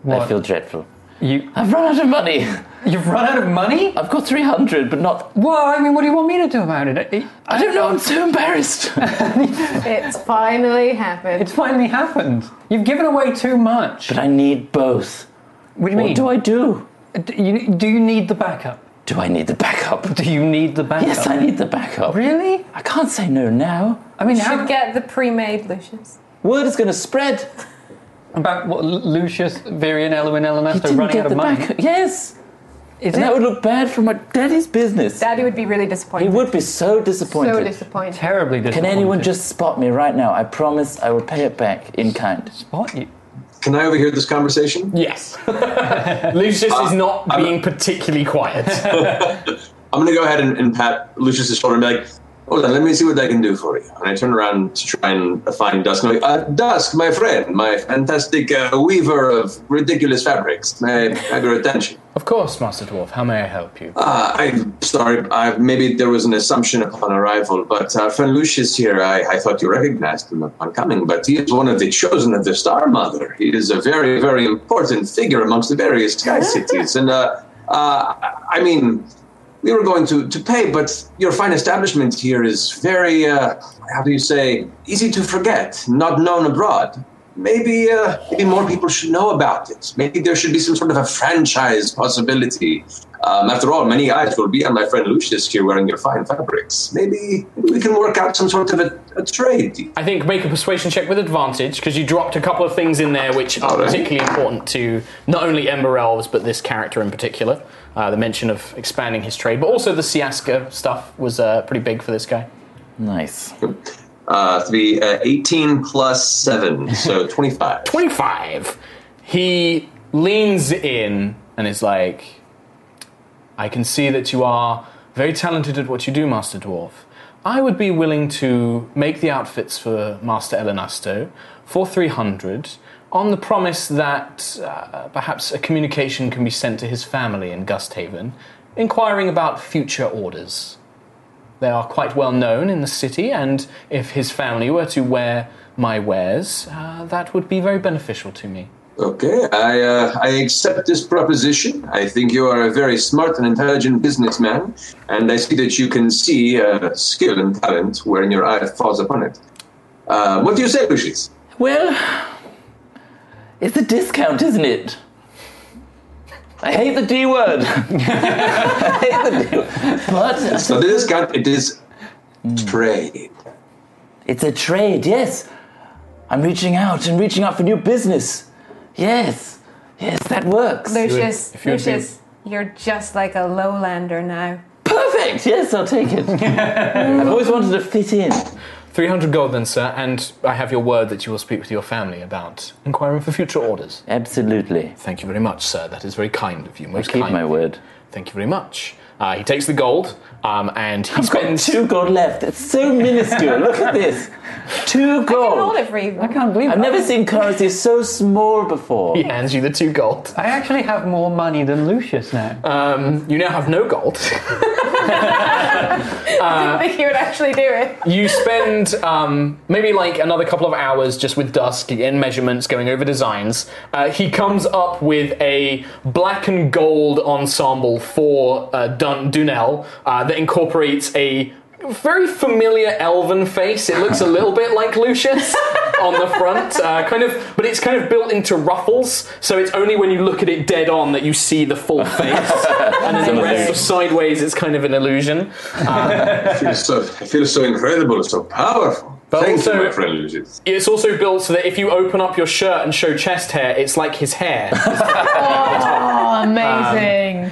I feel dreadful. You I've run out of money. you've run out of money? I've got 300, but not. Well, I mean, what do you want me to do about it? I, I don't know, I'm so embarrassed. It's finally happened. It's finally happened. You've given away too much. but I need both. What do you mean? What do I do? Do you, do you need the backup? Do I need the backup? Do you need the backup? Yes, I need the backup. Really? I can't say no now. I mean, you how should get the pre-made Lucius. Word is going to spread. about what Lucius, Virian, Elwin, He Elenaster didn't running get out of the money? backup. Yes. Is And it that would look bad for my daddy's business. Daddy would be really disappointed. He would be so disappointed. so disappointed. terribly disappointed. Can anyone just spot me right now? I promise I will pay it back in kind. spot you? Can I overhear this conversation? Yes. Lucius is uh, not I'm- being particularly quiet. I'm going to go ahead and, and pat Lucius's shoulder and be like, hold on, let me see what I can do for you. And I turn around to try and find Dusk. And uh, Dusk, my friend, my fantastic uh, weaver of ridiculous fabrics. May I have your attention? of course, Master Dwarf. How may I help you? Uh, I'm sorry, I, maybe there was an assumption upon arrival, but uh, friend Lucius here, I, I thought you recognized him upon coming, but he is one of the chosen of the Star Mother. He is a very, very important figure amongst the various Sky Cities. And, uh, uh, I mean, we were going to, to pay, but your fine establishment here is very, uh, how do you say, easy to forget, not known abroad. Maybe, uh, maybe more people should know about it. Maybe there should be some sort of a franchise possibility. Um, after all, many eyes will be on my friend Lucius here wearing your fine fabrics. Maybe, maybe we can work out some sort of a, a trade. I think make a persuasion check with advantage because you dropped a couple of things in there which are Alright. particularly important to not only Ember Elves but this character in particular. Uh, the mention of expanding his trade, but also the Siaska stuff was uh, pretty big for this guy. Nice. Uh, to be uh, 18 plus 7, so 25. 25. He leans in and is like, I can see that you are very talented at what you do, Master Dwarf. I would be willing to make the outfits for Master Elenasto for 300 on the promise that uh, perhaps a communication can be sent to his family in Gusthaven inquiring about future orders. They are quite well known in the city, and if his family were to wear my wares, uh, that would be very beneficial to me. Okay, I, uh, I accept this proposition. I think you are a very smart and intelligent businessman, and I see that you can see uh, skill and talent when your eye falls upon it. Uh, what do you say, Lucius? Well, it's a discount, isn't it? I hate the D word. I hate the D word. But So the discount, it is hmm. trade. it's a trade, yes. I'm reaching out and reaching out for new business. Yes, yes, that works. Lucius, If you would be- Lucius, you're just like a lowlander now. Perfect. Yes, I'll take it. I've always wanted to fit in. 300 gold then, sir, and I have your word that you will speak with your family about inquiring for future orders. Absolutely. Thank you very much, sir. That is very kind of you. Most keep kind. my word. Thank you very much. Uh, he takes the gold, um, and he I've got two gold left. It's so minuscule. Look at this. Two gold. Hold it for you. I can't believe I've it. never seen currency so small before. He hands you the two gold. I actually have more money than Lucius now. Um, you now have no gold. I didn't think you would actually do it. You spend um, maybe like another couple of hours just with Dusk in measurements, going over designs. Uh, he comes up with a black and gold ensemble for uh, Dun- Dunel uh, that incorporates a very familiar elven face. It looks a little bit like Lucius on the front, uh, kind of, but it's kind of built into ruffles, so it's only when you look at it dead on that you see the full face, and then the rest of sideways, it's kind of an illusion. I feel so, I feel so incredible, so powerful. But Thank also- you, my friend Lucius. It's also built so that if you open up your shirt and show chest hair, it's like his hair. Oh, amazing.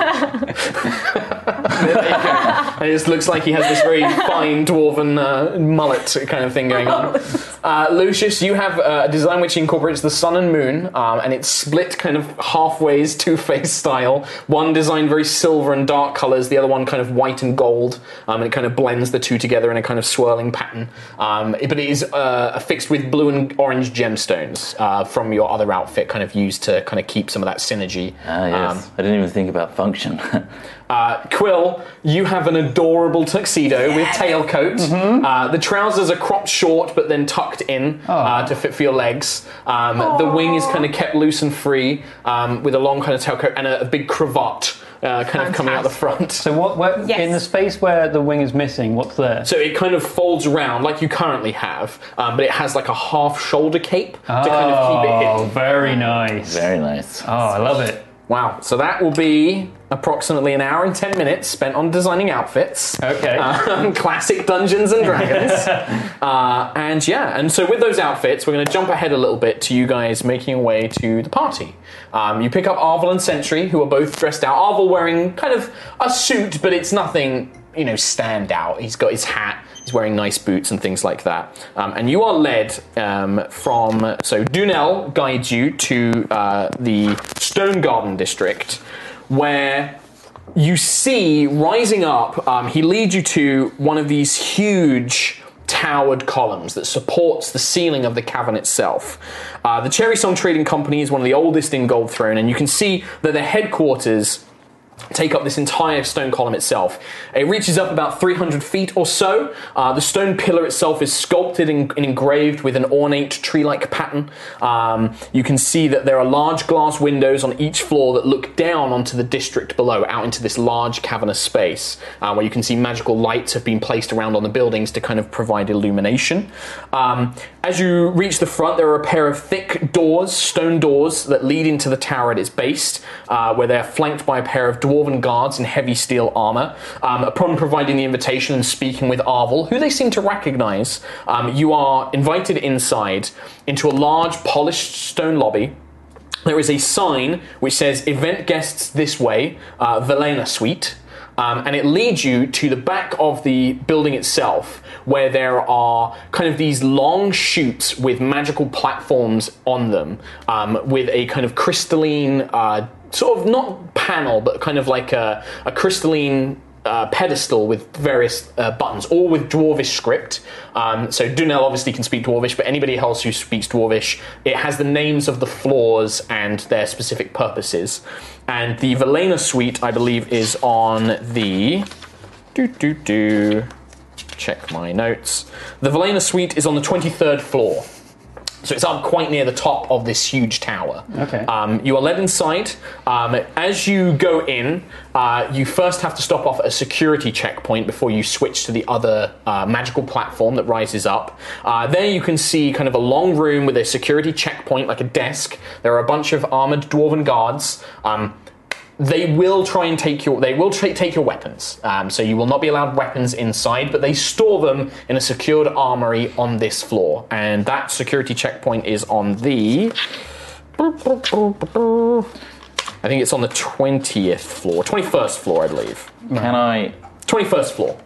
and it just looks like he has this very fine dwarven uh, mullet kind of thing going on. Uh, Lucius, you have uh, a design which incorporates the sun and moon, um, and it's split kind of halfways Two Face style. One design very silver and dark colors, the other one kind of white and gold, um, and it kind of blends the two together in a kind of swirling pattern. Um, but it is uh, affixed with blue and orange gemstones uh, from your other outfit, kind of used to kind of keep some of that synergy. Ah, yes. Um, I didn't even think about function. Uh, Quill, you have an adorable tuxedo with tailcoat. Mm-hmm. Uh, the trousers are cropped short but then tucked in Oh. uh, to fit for your legs. Um, the wing is kind of kept loose and free um, with a long kind of tailcoat and a, a big cravat. Uh, kind of coming out the front. So what? Where, In the space where the wing is missing, what's there? So it kind of folds around like you currently have, um, but it has like a half shoulder cape to kind of keep it Oh, hidden. very nice. Very nice. Oh, I love it. Wow. So that will be approximately an hour and 10 minutes spent on designing outfits. Okay. Um, classic Dungeons and Dragons. uh, and yeah, and so with those outfits, we're going to jump ahead a little bit to you guys making your way to the party. Um, you pick up Arvel and Sentry, who are both dressed out. Arvel wearing kind of a suit, but it's nothing, you know, stand out. He's got his hat. He's wearing nice boots and things like that. Um, and you are led um, from. So Dunel guides you to uh, the Stone Garden district, where you see rising up. Um, he leads you to one of these huge towered columns that supports the ceiling of the cavern itself. Uh, the Cherry Song Trading Company is one of the oldest in Gold Throne, and you can see that their headquarters take up this entire stone column itself. It reaches up about 300 feet or so. Uh, the stone pillar itself is sculpted and, and engraved with an ornate tree-like pattern. Um, you can see that there are large glass windows on each floor that look down onto the district below, out into this large cavernous space, uh, where you can see magical lights have been placed around on the buildings to kind of provide illumination. Um, as you reach the front, there are a pair of thick doors, stone doors, that lead into the tower at its base, uh, where they are flanked by a pair of dwarven guards in heavy steel armor. Um, upon providing the invitation and speaking with Arvel, who they seem to recognize, um, you are invited inside into a large polished stone lobby. There is a sign which says "Event guests this way, uh, Velena Suite." Um, and it leads you to the back of the building itself, where there are kind of these long chutes with magical platforms on them, um, with a kind of crystalline, uh, sort of not panel, but kind of like a, a crystalline uh, pedestal with various uh, buttons, all with Dwarvish script. Um, so Dunel obviously can speak Dwarvish, but anybody else who speaks Dwarvish, it has the names of the floors and their specific purposes. And the Velena suite, I believe, is on the. Do do do. Check my notes. The Velena suite is on the 23rd floor. So it's up quite near the top of this huge tower. Okay. Um, you are led inside. Um, as you go in, uh, you first have to stop off at a security checkpoint before you switch to the other uh, magical platform that rises up. Uh, there you can see kind of a long room with a security checkpoint, like a desk. There are a bunch of armored dwarven guards. Um, they will try and take your they will tra- take your weapons. Um, so you will not be allowed weapons inside, but they store them in a secured armory on this floor, and that security checkpoint is on the. I think it's on the twentieth floor, twenty-first floor, I believe. Can I Twenty-first floor.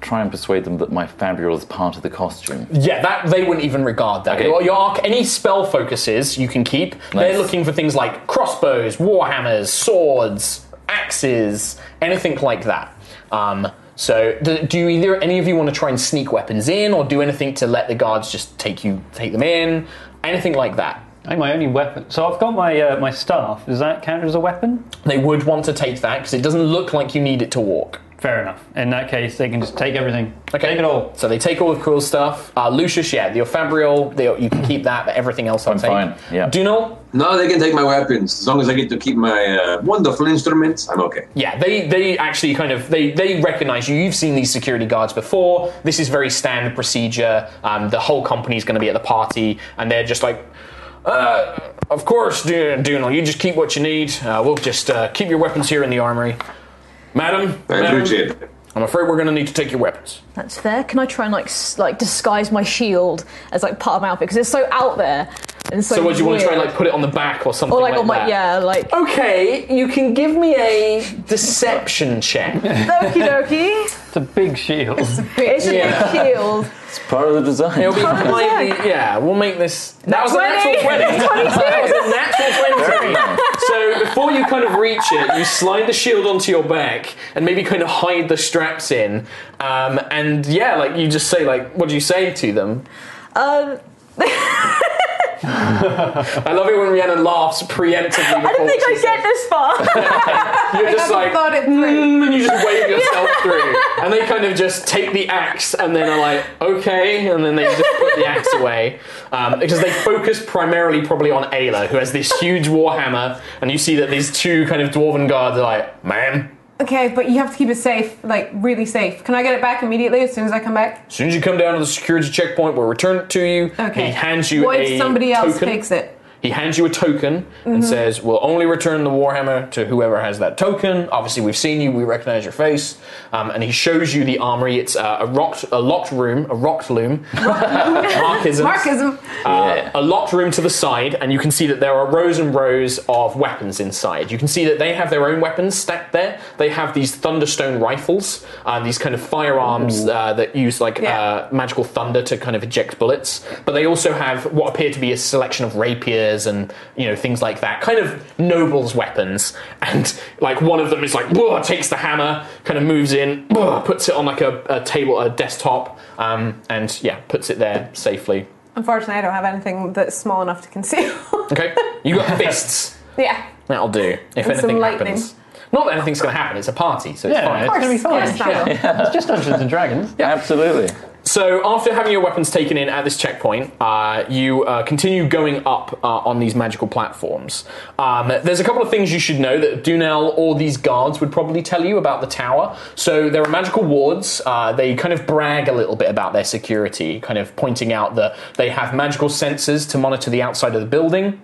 Try and persuade them that my fabrial is part of the costume? Yeah, that they wouldn't even regard that. Okay. Your, your arc, any spell focuses you can keep. They're looking for things like crossbows, warhammers, swords, axes, anything like that. Um, so, do, do you either any of you want to try and sneak weapons in, or do anything to let the guards just take you take them in? Anything like that? I think my only weapon. So I've got my uh, my staff. Does that count as a weapon? They would want to take that because it doesn't look like you need it to walk. Fair enough. In that case, they can just take everything. Okay. Take it all. So they take all the cool stuff. Uh, Lucius, yeah, your fabrial, they, you can keep that, but everything else I'll I'm take. fine, yeah. Dunal, No, they can take my weapons as long as I get to keep my uh, wonderful instruments. I'm okay. Yeah, they, they actually kind of they, they recognize you. You've seen these security guards before. This is very standard procedure. Um, the whole company's going to be at the party, and they're just like, uh, "Of course, Du- Dunal, you just keep what you need. Uh, we'll just uh, keep your weapons here in the armory, madam. I madam, appreciate it. I'm afraid we're going to need to take your weapons. That's fair. Can I try and like s- like disguise my shield as like part of my outfit because it's so out there and so. So, what do you want to try and like put it on the back or something Or like, like on my that? yeah, like Okay, you can give me a deception check. okie dokie. It's a big shield. It's a Yeah. big shield. It's part of the design. It'll be highly, yeah. We'll make this. That was a 20. natural twenty. that was a natural twenty. nice. So before you kind of reach it, you slide the shield onto your back and maybe kind of hide the straps in. Um, and yeah, like you just say, like, what do you say to them? Um, I love it when Rhiannon laughs preemptively. I didn't think I'd get this far. You're just like, thought it mm, and you just wave yourself through. And they kind of just take the axe and then are like, okay, and then they just put the axe away. Um, because they focus primarily probably on Ayla, who has this huge warhammer, and you see that these two kind of dwarven guards are like, ma'am, Okay, but you have to keep it safe, like really safe. Can I get it back immediately as soon as I come back? as soon as you come down to the security checkpoint, we'll return it to you. Okay. He hands you what a if somebody else token. takes it? He hands you a token and says, "We'll only return the warhammer to whoever has that token." Obviously, we've seen you; we recognize your face. Um, and he shows you the armory. It's uh, a rocked, a locked room, a rocked loom. Markisms. Marxism. Uh, a locked room to the side, and you can see that there are rows and rows of weapons inside. You can see that they have their own weapons stacked there. They have these thunderstone rifles, uh, these kind of firearms uh, that use like Yeah. uh, magical thunder to kind of eject bullets. But they also have what appear to be a selection of rapiers and you know things like that, kind of nobles' weapons. And like one of them is like, "Whoa," takes the hammer, kind of moves in, "Whoa," puts it on like a, a table, a desktop, um, and yeah, puts it there safely. Unfortunately, I don't have anything that's small enough to conceal. Okay, you got fists. yeah. That'll do. If And some anything lightning. happens. Not that anything's going to happen. It's a party, so it's Yeah, fine. it's going to be fine. Yes, Nigel. It's just Dungeons and Dragons. Absolutely. So after having your weapons taken in at this checkpoint, uh, you uh, continue going up uh, on these magical platforms. Um, there's a couple of things you should know that Dunel or these guards would probably tell you about the tower. So there are magical wards. Uh, they kind of brag a little bit about their security, kind of pointing out that they have magical sensors to monitor the outside of the building.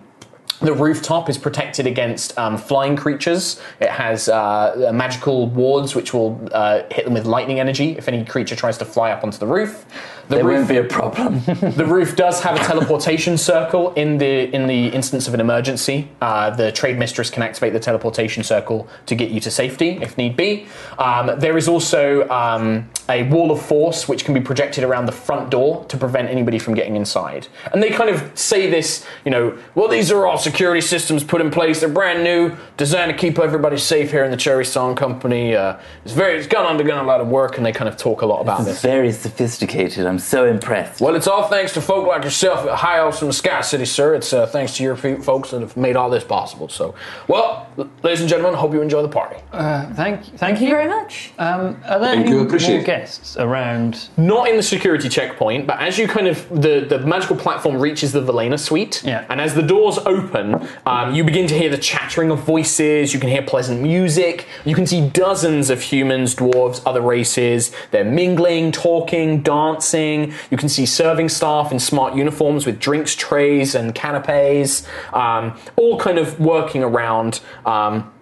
The rooftop is protected against um, flying creatures. It has uh, magical wards which will uh, hit them with lightning energy if any creature tries to fly up onto the roof. The There roof, won't be a problem. the roof does have a teleportation circle in the in the instance of an emergency. Uh, the trade mistress can activate the teleportation circle to get you to safety if need be. Um, there is also um, a wall of force which can be projected around the front door to prevent anybody from getting inside. And they kind of say this, you know, well these are all security systems put in place. They're brand new, designed to keep everybody safe here in the Cherry Song Company. Uh, it's very it's gone undergone a lot of work, and they kind of talk a lot about It's this. very sophisticated. I'm so impressed. Well, it's all thanks to folk like yourself at High Elves from the Sky City, sir. It's uh, thanks to your folks that have made all this possible. So, well, ladies and gentlemen, hope you enjoy the party. Uh, thank, thank, Thank you very much. Um, are there Thank any you, more guests around? Not in the security checkpoint, but as you kind of the, the magical platform reaches the Velena suite, Yeah. and as the doors open, um, you begin to hear the chattering of voices. You can hear pleasant music. You can see dozens of humans, dwarves, other races. They're mingling, talking, dancing. You can see serving staff in smart uniforms with drinks trays and canapes, um, all kind of working around. Um,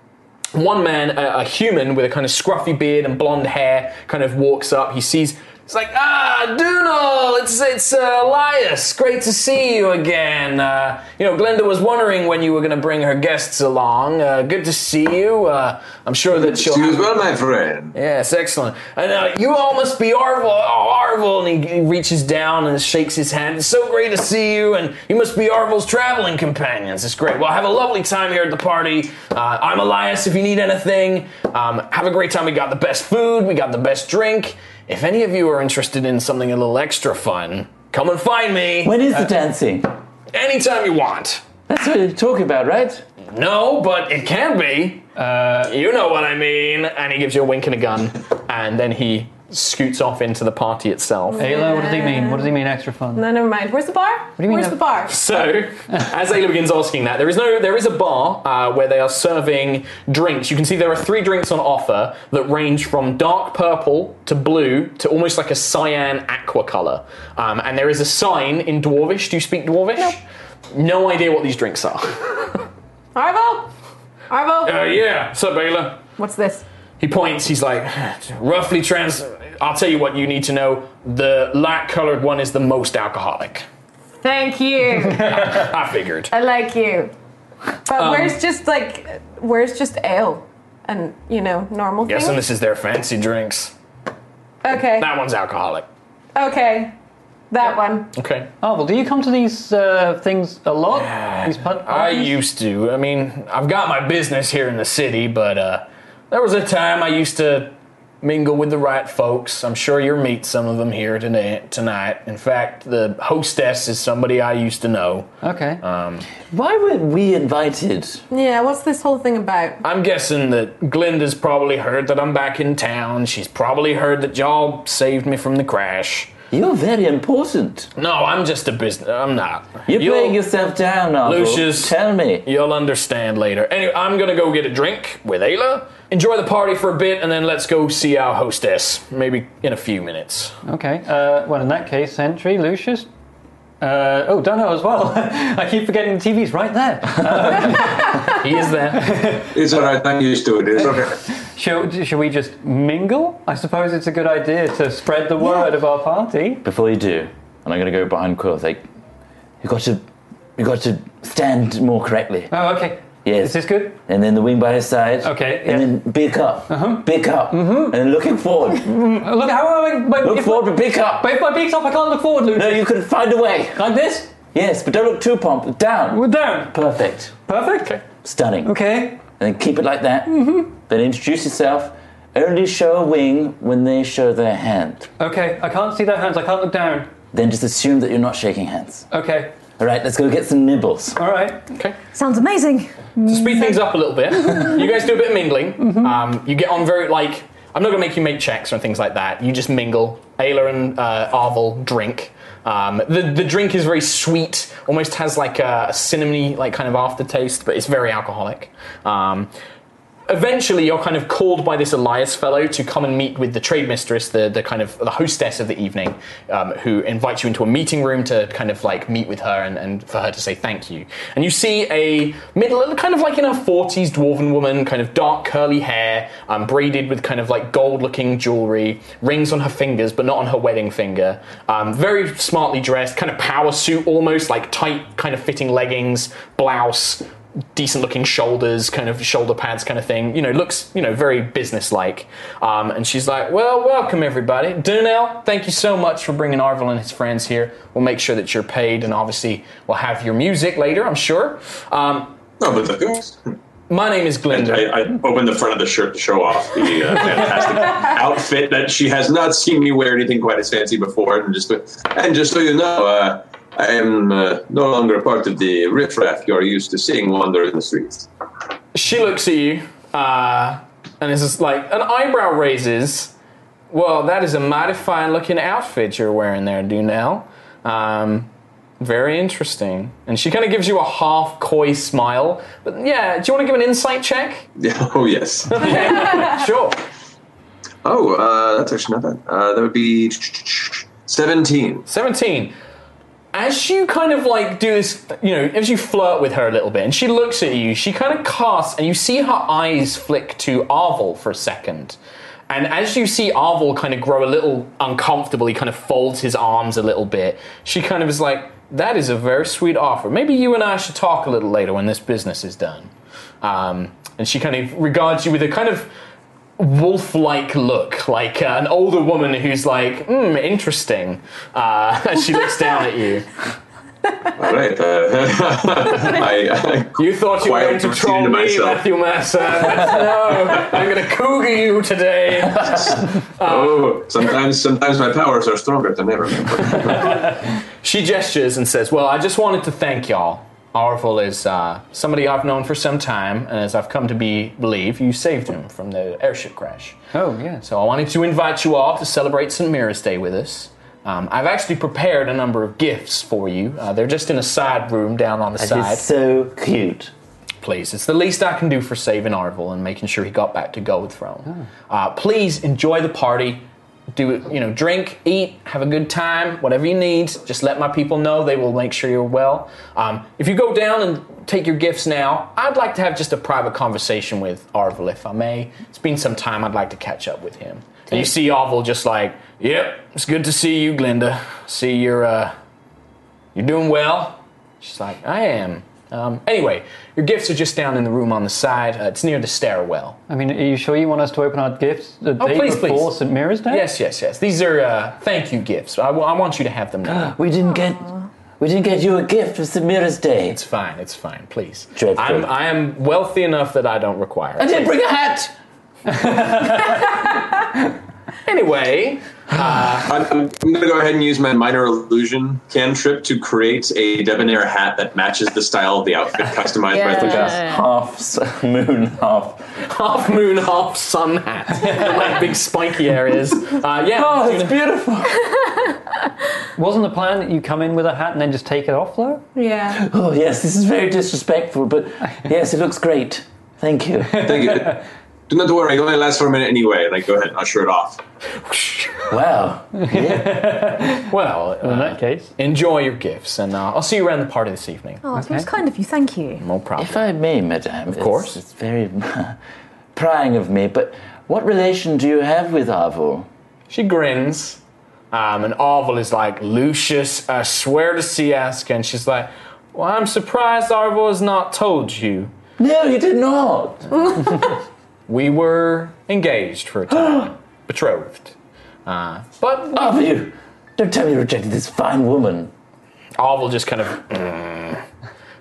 one man, a, a human with a kind of scruffy beard and blonde hair, kind of walks up. He sees. It's like, ah, Dunal, it's it's uh, Elias. Great to see you again. Uh, you know, Glenda was wondering when you were going to bring her guests along. Uh, good to see you. Uh, I'm sure that she'll. See you as well, my friend. Yes, excellent. And uh, you all must be Arvel. Oh, Arvel. And he, he reaches down and shakes his hand. It's so great to see you. And you must be Arvel's traveling companions. It's great. Well, have a lovely time here at the party. Uh, I'm Elias if you need anything. Um, have a great time. We got the best food, we got the best drink. If any of you are interested in something a little extra fun, come and find me. When is the dancing? Anytime you want. That's what you're talking about, right? No, but it can be. Uh, you know what I mean. And he gives you a wink and a gun, and then he scoots off into the party itself. Ayla, what does he mean? What does he mean extra fun? No, never mind. Where's the bar? What do you mean Where's no- the bar? So, as Ayla begins asking that, there is no, there is a bar uh, where they are serving drinks. You can see there are three drinks on offer that range from dark purple to blue to almost like a cyan aqua color. Um, and there is a sign in Dwarvish. Do you speak Dwarvish? No idea what these drinks are. Arvo? Arvo? Uh, yeah. What's up, Ayla? What's this? He points, he's like, roughly trans. I'll tell you what you need to know. The light colored one is the most alcoholic. Thank you. I figured. I like you. But Um, where's just like, where's just ale? And, you know, normal Yes, things? this is their fancy drinks. Okay. That one's alcoholic. Okay. That one. Okay. Oh, well, do you come to these uh, things a lot? These pub- I used to. I mean, I've got my business here in the city, but uh, there was a time I used to mingle with the right folks. I'm sure you'll meet some of them here today, tonight. In fact, the hostess is somebody I used to know. Okay. Um, Why weren't we invited? Yeah, what's this whole thing about? I'm guessing that Glinda's probably heard that I'm back in town. She's probably heard that y'all saved me from the crash. You're very important. No, I'm just a business. I'm not. You're You'll- playing yourself down now. Lucius, Tell me. You'll understand later. Anyway, I'm gonna go get a drink with Ayla. Enjoy the party for a bit, and then let's go see our hostess. Maybe in a few minutes. Okay. Uh, well, in that case, Sentry, Lucius. Uh, oh, Dono as well. I keep forgetting the TV's right there. He is there. It's all right. I'm used to it. It's okay. Shall, shall we just mingle? I suppose it's a good idea to spread the word of our party. Before you do, and I'm going to go behind Quill. Like, you've got to, you've got to stand more correctly. Oh, okay. Yes. Is this good? And then the wing by his side. Okay, And then big up. Uh-huh. Big up. Mm-hmm. And looking forward. Uh, Look, how am I? My, Look forward, but big up. but if my beak's up, I can't look forward, Lucius. No, you can find a way. Like this? Yes, but don't look too pumped. Down. We're down. Perfect. Perfect. Stunning. Okay. And then keep it like that. Mm-hmm. Then introduce yourself. Only show a wing when they show their hand. Okay. I can't see their hands. I can't look down. Then just assume that you're not shaking hands. Okay. All right, let's go get some nibbles. All right. Okay. Sounds amazing. To speed things up a little bit, you guys do a bit of mingling. Um, you get on very like. I'm not gonna make you make checks or things like that. You just mingle. Ayla and uh, Arvel drink. Um, the the drink is very sweet, almost has like a, cinnamony like kind of aftertaste, but it's very alcoholic. Um, eventually you're kind of called by this Elias fellow to come and meet with the trade mistress, the, the kind of the hostess of the evening, um, who invites you into a meeting room to kind of like meet with her and, and for her to say thank you. And you see a middle, kind of like in her 40s dwarven woman, kind of dark curly hair, um, braided with kind of like gold looking jewelry, rings on her fingers, but not on her wedding finger. Um, very smartly dressed, kind of power suit almost, like tight kind of fitting leggings, blouse, decent looking shoulders, kind of shoulder pads kind of thing. You know, looks, you know, very business-like. Um, and she's like, well, welcome everybody. Dunel, thank you so much for bringing Arvel and his friends here. We'll make sure that you're paid and obviously we'll have your music later, I'm sure. Um, No, but the, my name is and Glinda. I, I opened the front of the shirt to show off the uh, fantastic outfit that she has not seen me wear anything quite as fancy before. And just and just so you know, uh, I am uh, no longer part of the riffraff you're used to seeing wander in the streets. She looks at you uh, and is just like, an eyebrow raises. Well, that is a mighty fine looking outfit you're wearing there, Dunel. Um, very interesting. And she kind of gives you a half coy smile. But yeah, do you want to give an insight check? Yeah, oh yes. sure. Oh, uh, that's actually not bad. Uh, that would be seventeen. 17. As you kind of like do this, you know, as you flirt with her a little bit, and she looks at you, she kind of casts, and you see her eyes flick to Arvel for a second. And as you see Arvel kind of grow a little uncomfortable, he kind of folds his arms a little bit. She kind of is like, "That is a very sweet offer. Maybe you and I should talk a little later when this business is done." Um, and she kind of regards you with a kind of wolf-like look, like uh, an older woman who's like, "Hmm, interesting," uh, as she looks down at you. All right. Uh, I, I, You thought you were going to troll me. Matthew Mercer. no, I'm going to cougar you today. oh, sometimes sometimes my powers are stronger than ever. She gestures and says, Well, I just wanted to thank y'all. Arvel is uh, somebody I've known for some time, and as I've come to be believe, you saved him from the airship crash. Oh, yeah. So I wanted to invite you all to celebrate St. Mira's Day with us. Um, I've actually prepared a number of gifts for you. Uh, they're just in a side room down on the That side. is so cute. Please, it's the least I can do for saving Arvel and making sure he got back to Gold Throne. Uh, please enjoy the party. Do it, you know, drink, eat, have a good time, whatever you need. Just let my people know. They will make sure you're well. Um, if you go down and take your gifts now, I'd like to have just a private conversation with Arvel, if I may. It's been some time. I'd like to catch up with him. And you see Arvel just like, "Yep, it's good to see you, Glinda. See you're uh, you're doing well." She's like, I am. Um, anyway, your gifts are just down in the room on the side. Uh, it's near the stairwell. I mean, are you sure you want us to open our gifts the Oh, day please, before please. St. Mira's Day? Yes, yes, yes. These are uh, thank you gifts. I, I want you to have them now. We didn't get we didn't get you a gift for Samira's day. It's fine. It's fine. Please. Dreadful. I'm, I am wealthy enough that I don't require. it. I didn't bring a hat. Anyway, I'm, I'm, I'm going to go ahead and use my minor illusion cantrip to create a debonair hat that matches the style of the outfit customized by Lucius. Half s- moon, half. half moon, half sun hat, like big spiky areas. Uh, yeah. Oh, it's beautiful. Wasn't the plan that you come in with a hat and then just take it off, though? Yeah. Oh yes, this is very disrespectful, but yes, it looks great. Thank you. Thank you. Do not worry, it only lasts for a minute anyway. Like, go ahead, and usher it off. Wow. well, In uh, that case. enjoy your gifts, and uh, I'll see you around the party this evening. Oh, it's most kind of you. Thank you. No problem. If I may, madame. Of course. It's, very prying of me, but what relation do you have with Arvo? She grins, um, and Arvel is like, Lucius, I swear to Siaska. And she's like, Well, I'm surprised Arvel has not told you. No, he did not. We were engaged for a time, betrothed. Uh, but Arvo, you don't tell me you rejected this fine woman. Arvel just kind of. "Mm."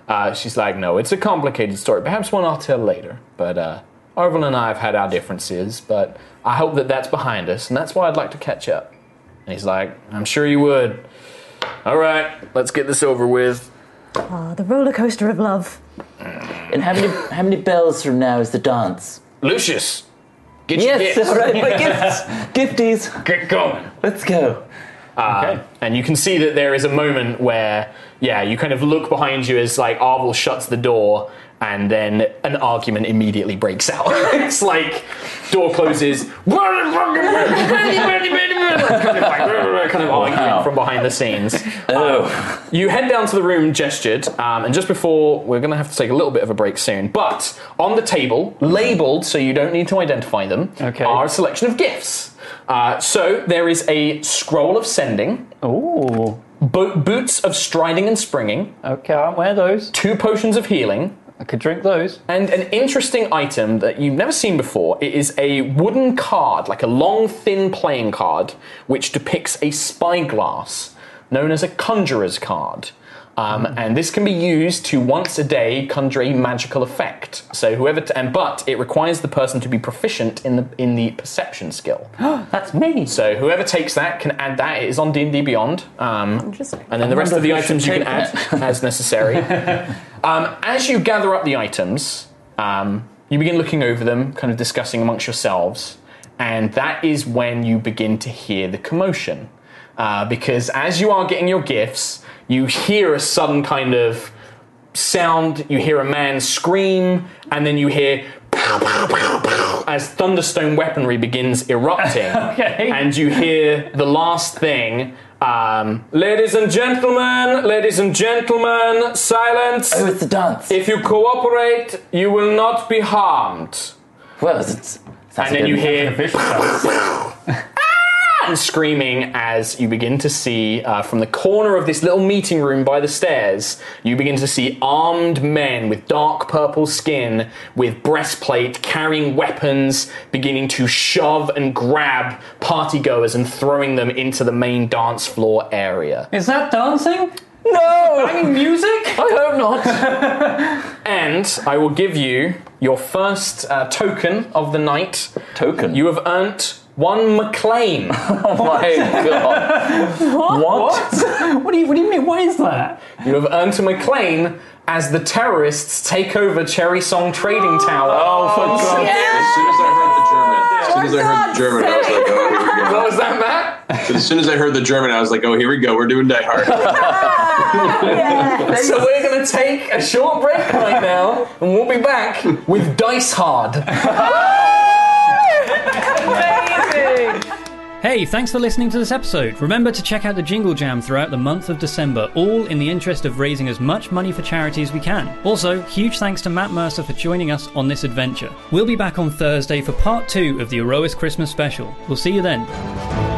Uh, she's like, No, it's a complicated story. Perhaps one I'll tell later. But uh, Arvel and I have had our differences, but I hope that that's behind us, and that's why I'd like to catch up. And he's like, I'm sure you would. All right, let's get this over with. Ah, the roller coaster of love. And how many how many bells from now is the dance? Lucius, get your Yes, gifts. all right, my gifts, gifties. Get going. Let's go. Uh, And you can see that there is a moment where, yeah, you kind of look behind you as like Arvel shuts the door, and then an argument immediately breaks out. it's like door closes, kind of like kind of arguing from behind the scenes. Oh, You head down to the room gestured, um, and just before we're going to have to take a little bit of a break soon. But on the table, labeled so you don't need to identify them, Okay. are a selection of gifts. Uh, so there is a scroll of sending, Ooh. bo- boots of striding and springing, Okay, I'll wear those. two potions of healing, I could drink those. and an interesting item that you've never seen before. It is a wooden card, like a long, thin playing card, which depicts a spyglass, known as a conjurer's card. Um, And this can be used to once a day conjure a magical effect. So whoever, t- and but it requires the person to be proficient in the in the perception skill. That's me. So whoever takes that can add that. It is on D and D Beyond. Um, Interesting. and then the rest of the wonder if we items you can add as necessary. um, as you gather up the items, um, you begin looking over them, kind of discussing amongst yourselves, and that is when you begin to hear the commotion. Uh, because as you are getting your gifts, you hear a sudden kind of sound, you hear a man scream, and then you hear pow, pow, pow, pow, as thunderstone weaponry begins erupting. Okay. And you hear the last thing Um, ladies and gentlemen, ladies and gentlemen, silence. Oh, it's the dance. If you cooperate, you will not be harmed. Well, it's. And then you hear and screaming as you begin to see uh, from the corner of this little meeting room by the stairs, you begin to see armed men with dark purple skin, with breastplate, carrying weapons, beginning to shove and grab partygoers and throwing them into the main dance floor area. Is that dancing? No! I Banging music? I hope not. and I will give you your first uh, token of the night. Token? You have earned one McClane. Oh my god. What? what What do you What do you mean? What is that? You have earned a McClane as the terrorists take over Cherry Song Trading oh. Tower. Oh, for oh, God's As soon as I heard the German, as soon as I heard the German, I was like, oh, here we go. What was that, Matt? As soon as I heard the German, I was like, oh, here we go. We're doing Die Hard. So we're going to take a short break right now, and we'll be back with Dice Hard. Hey, thanks for listening to this episode. Remember to check out the Jingle Jam throughout the month of December, all in the interest of raising as much money for charity as we can. Also, huge thanks to Matt Mercer for joining us on this adventure. We'll be back on Thursday for part two of the Aerois Christmas special. We'll see you then.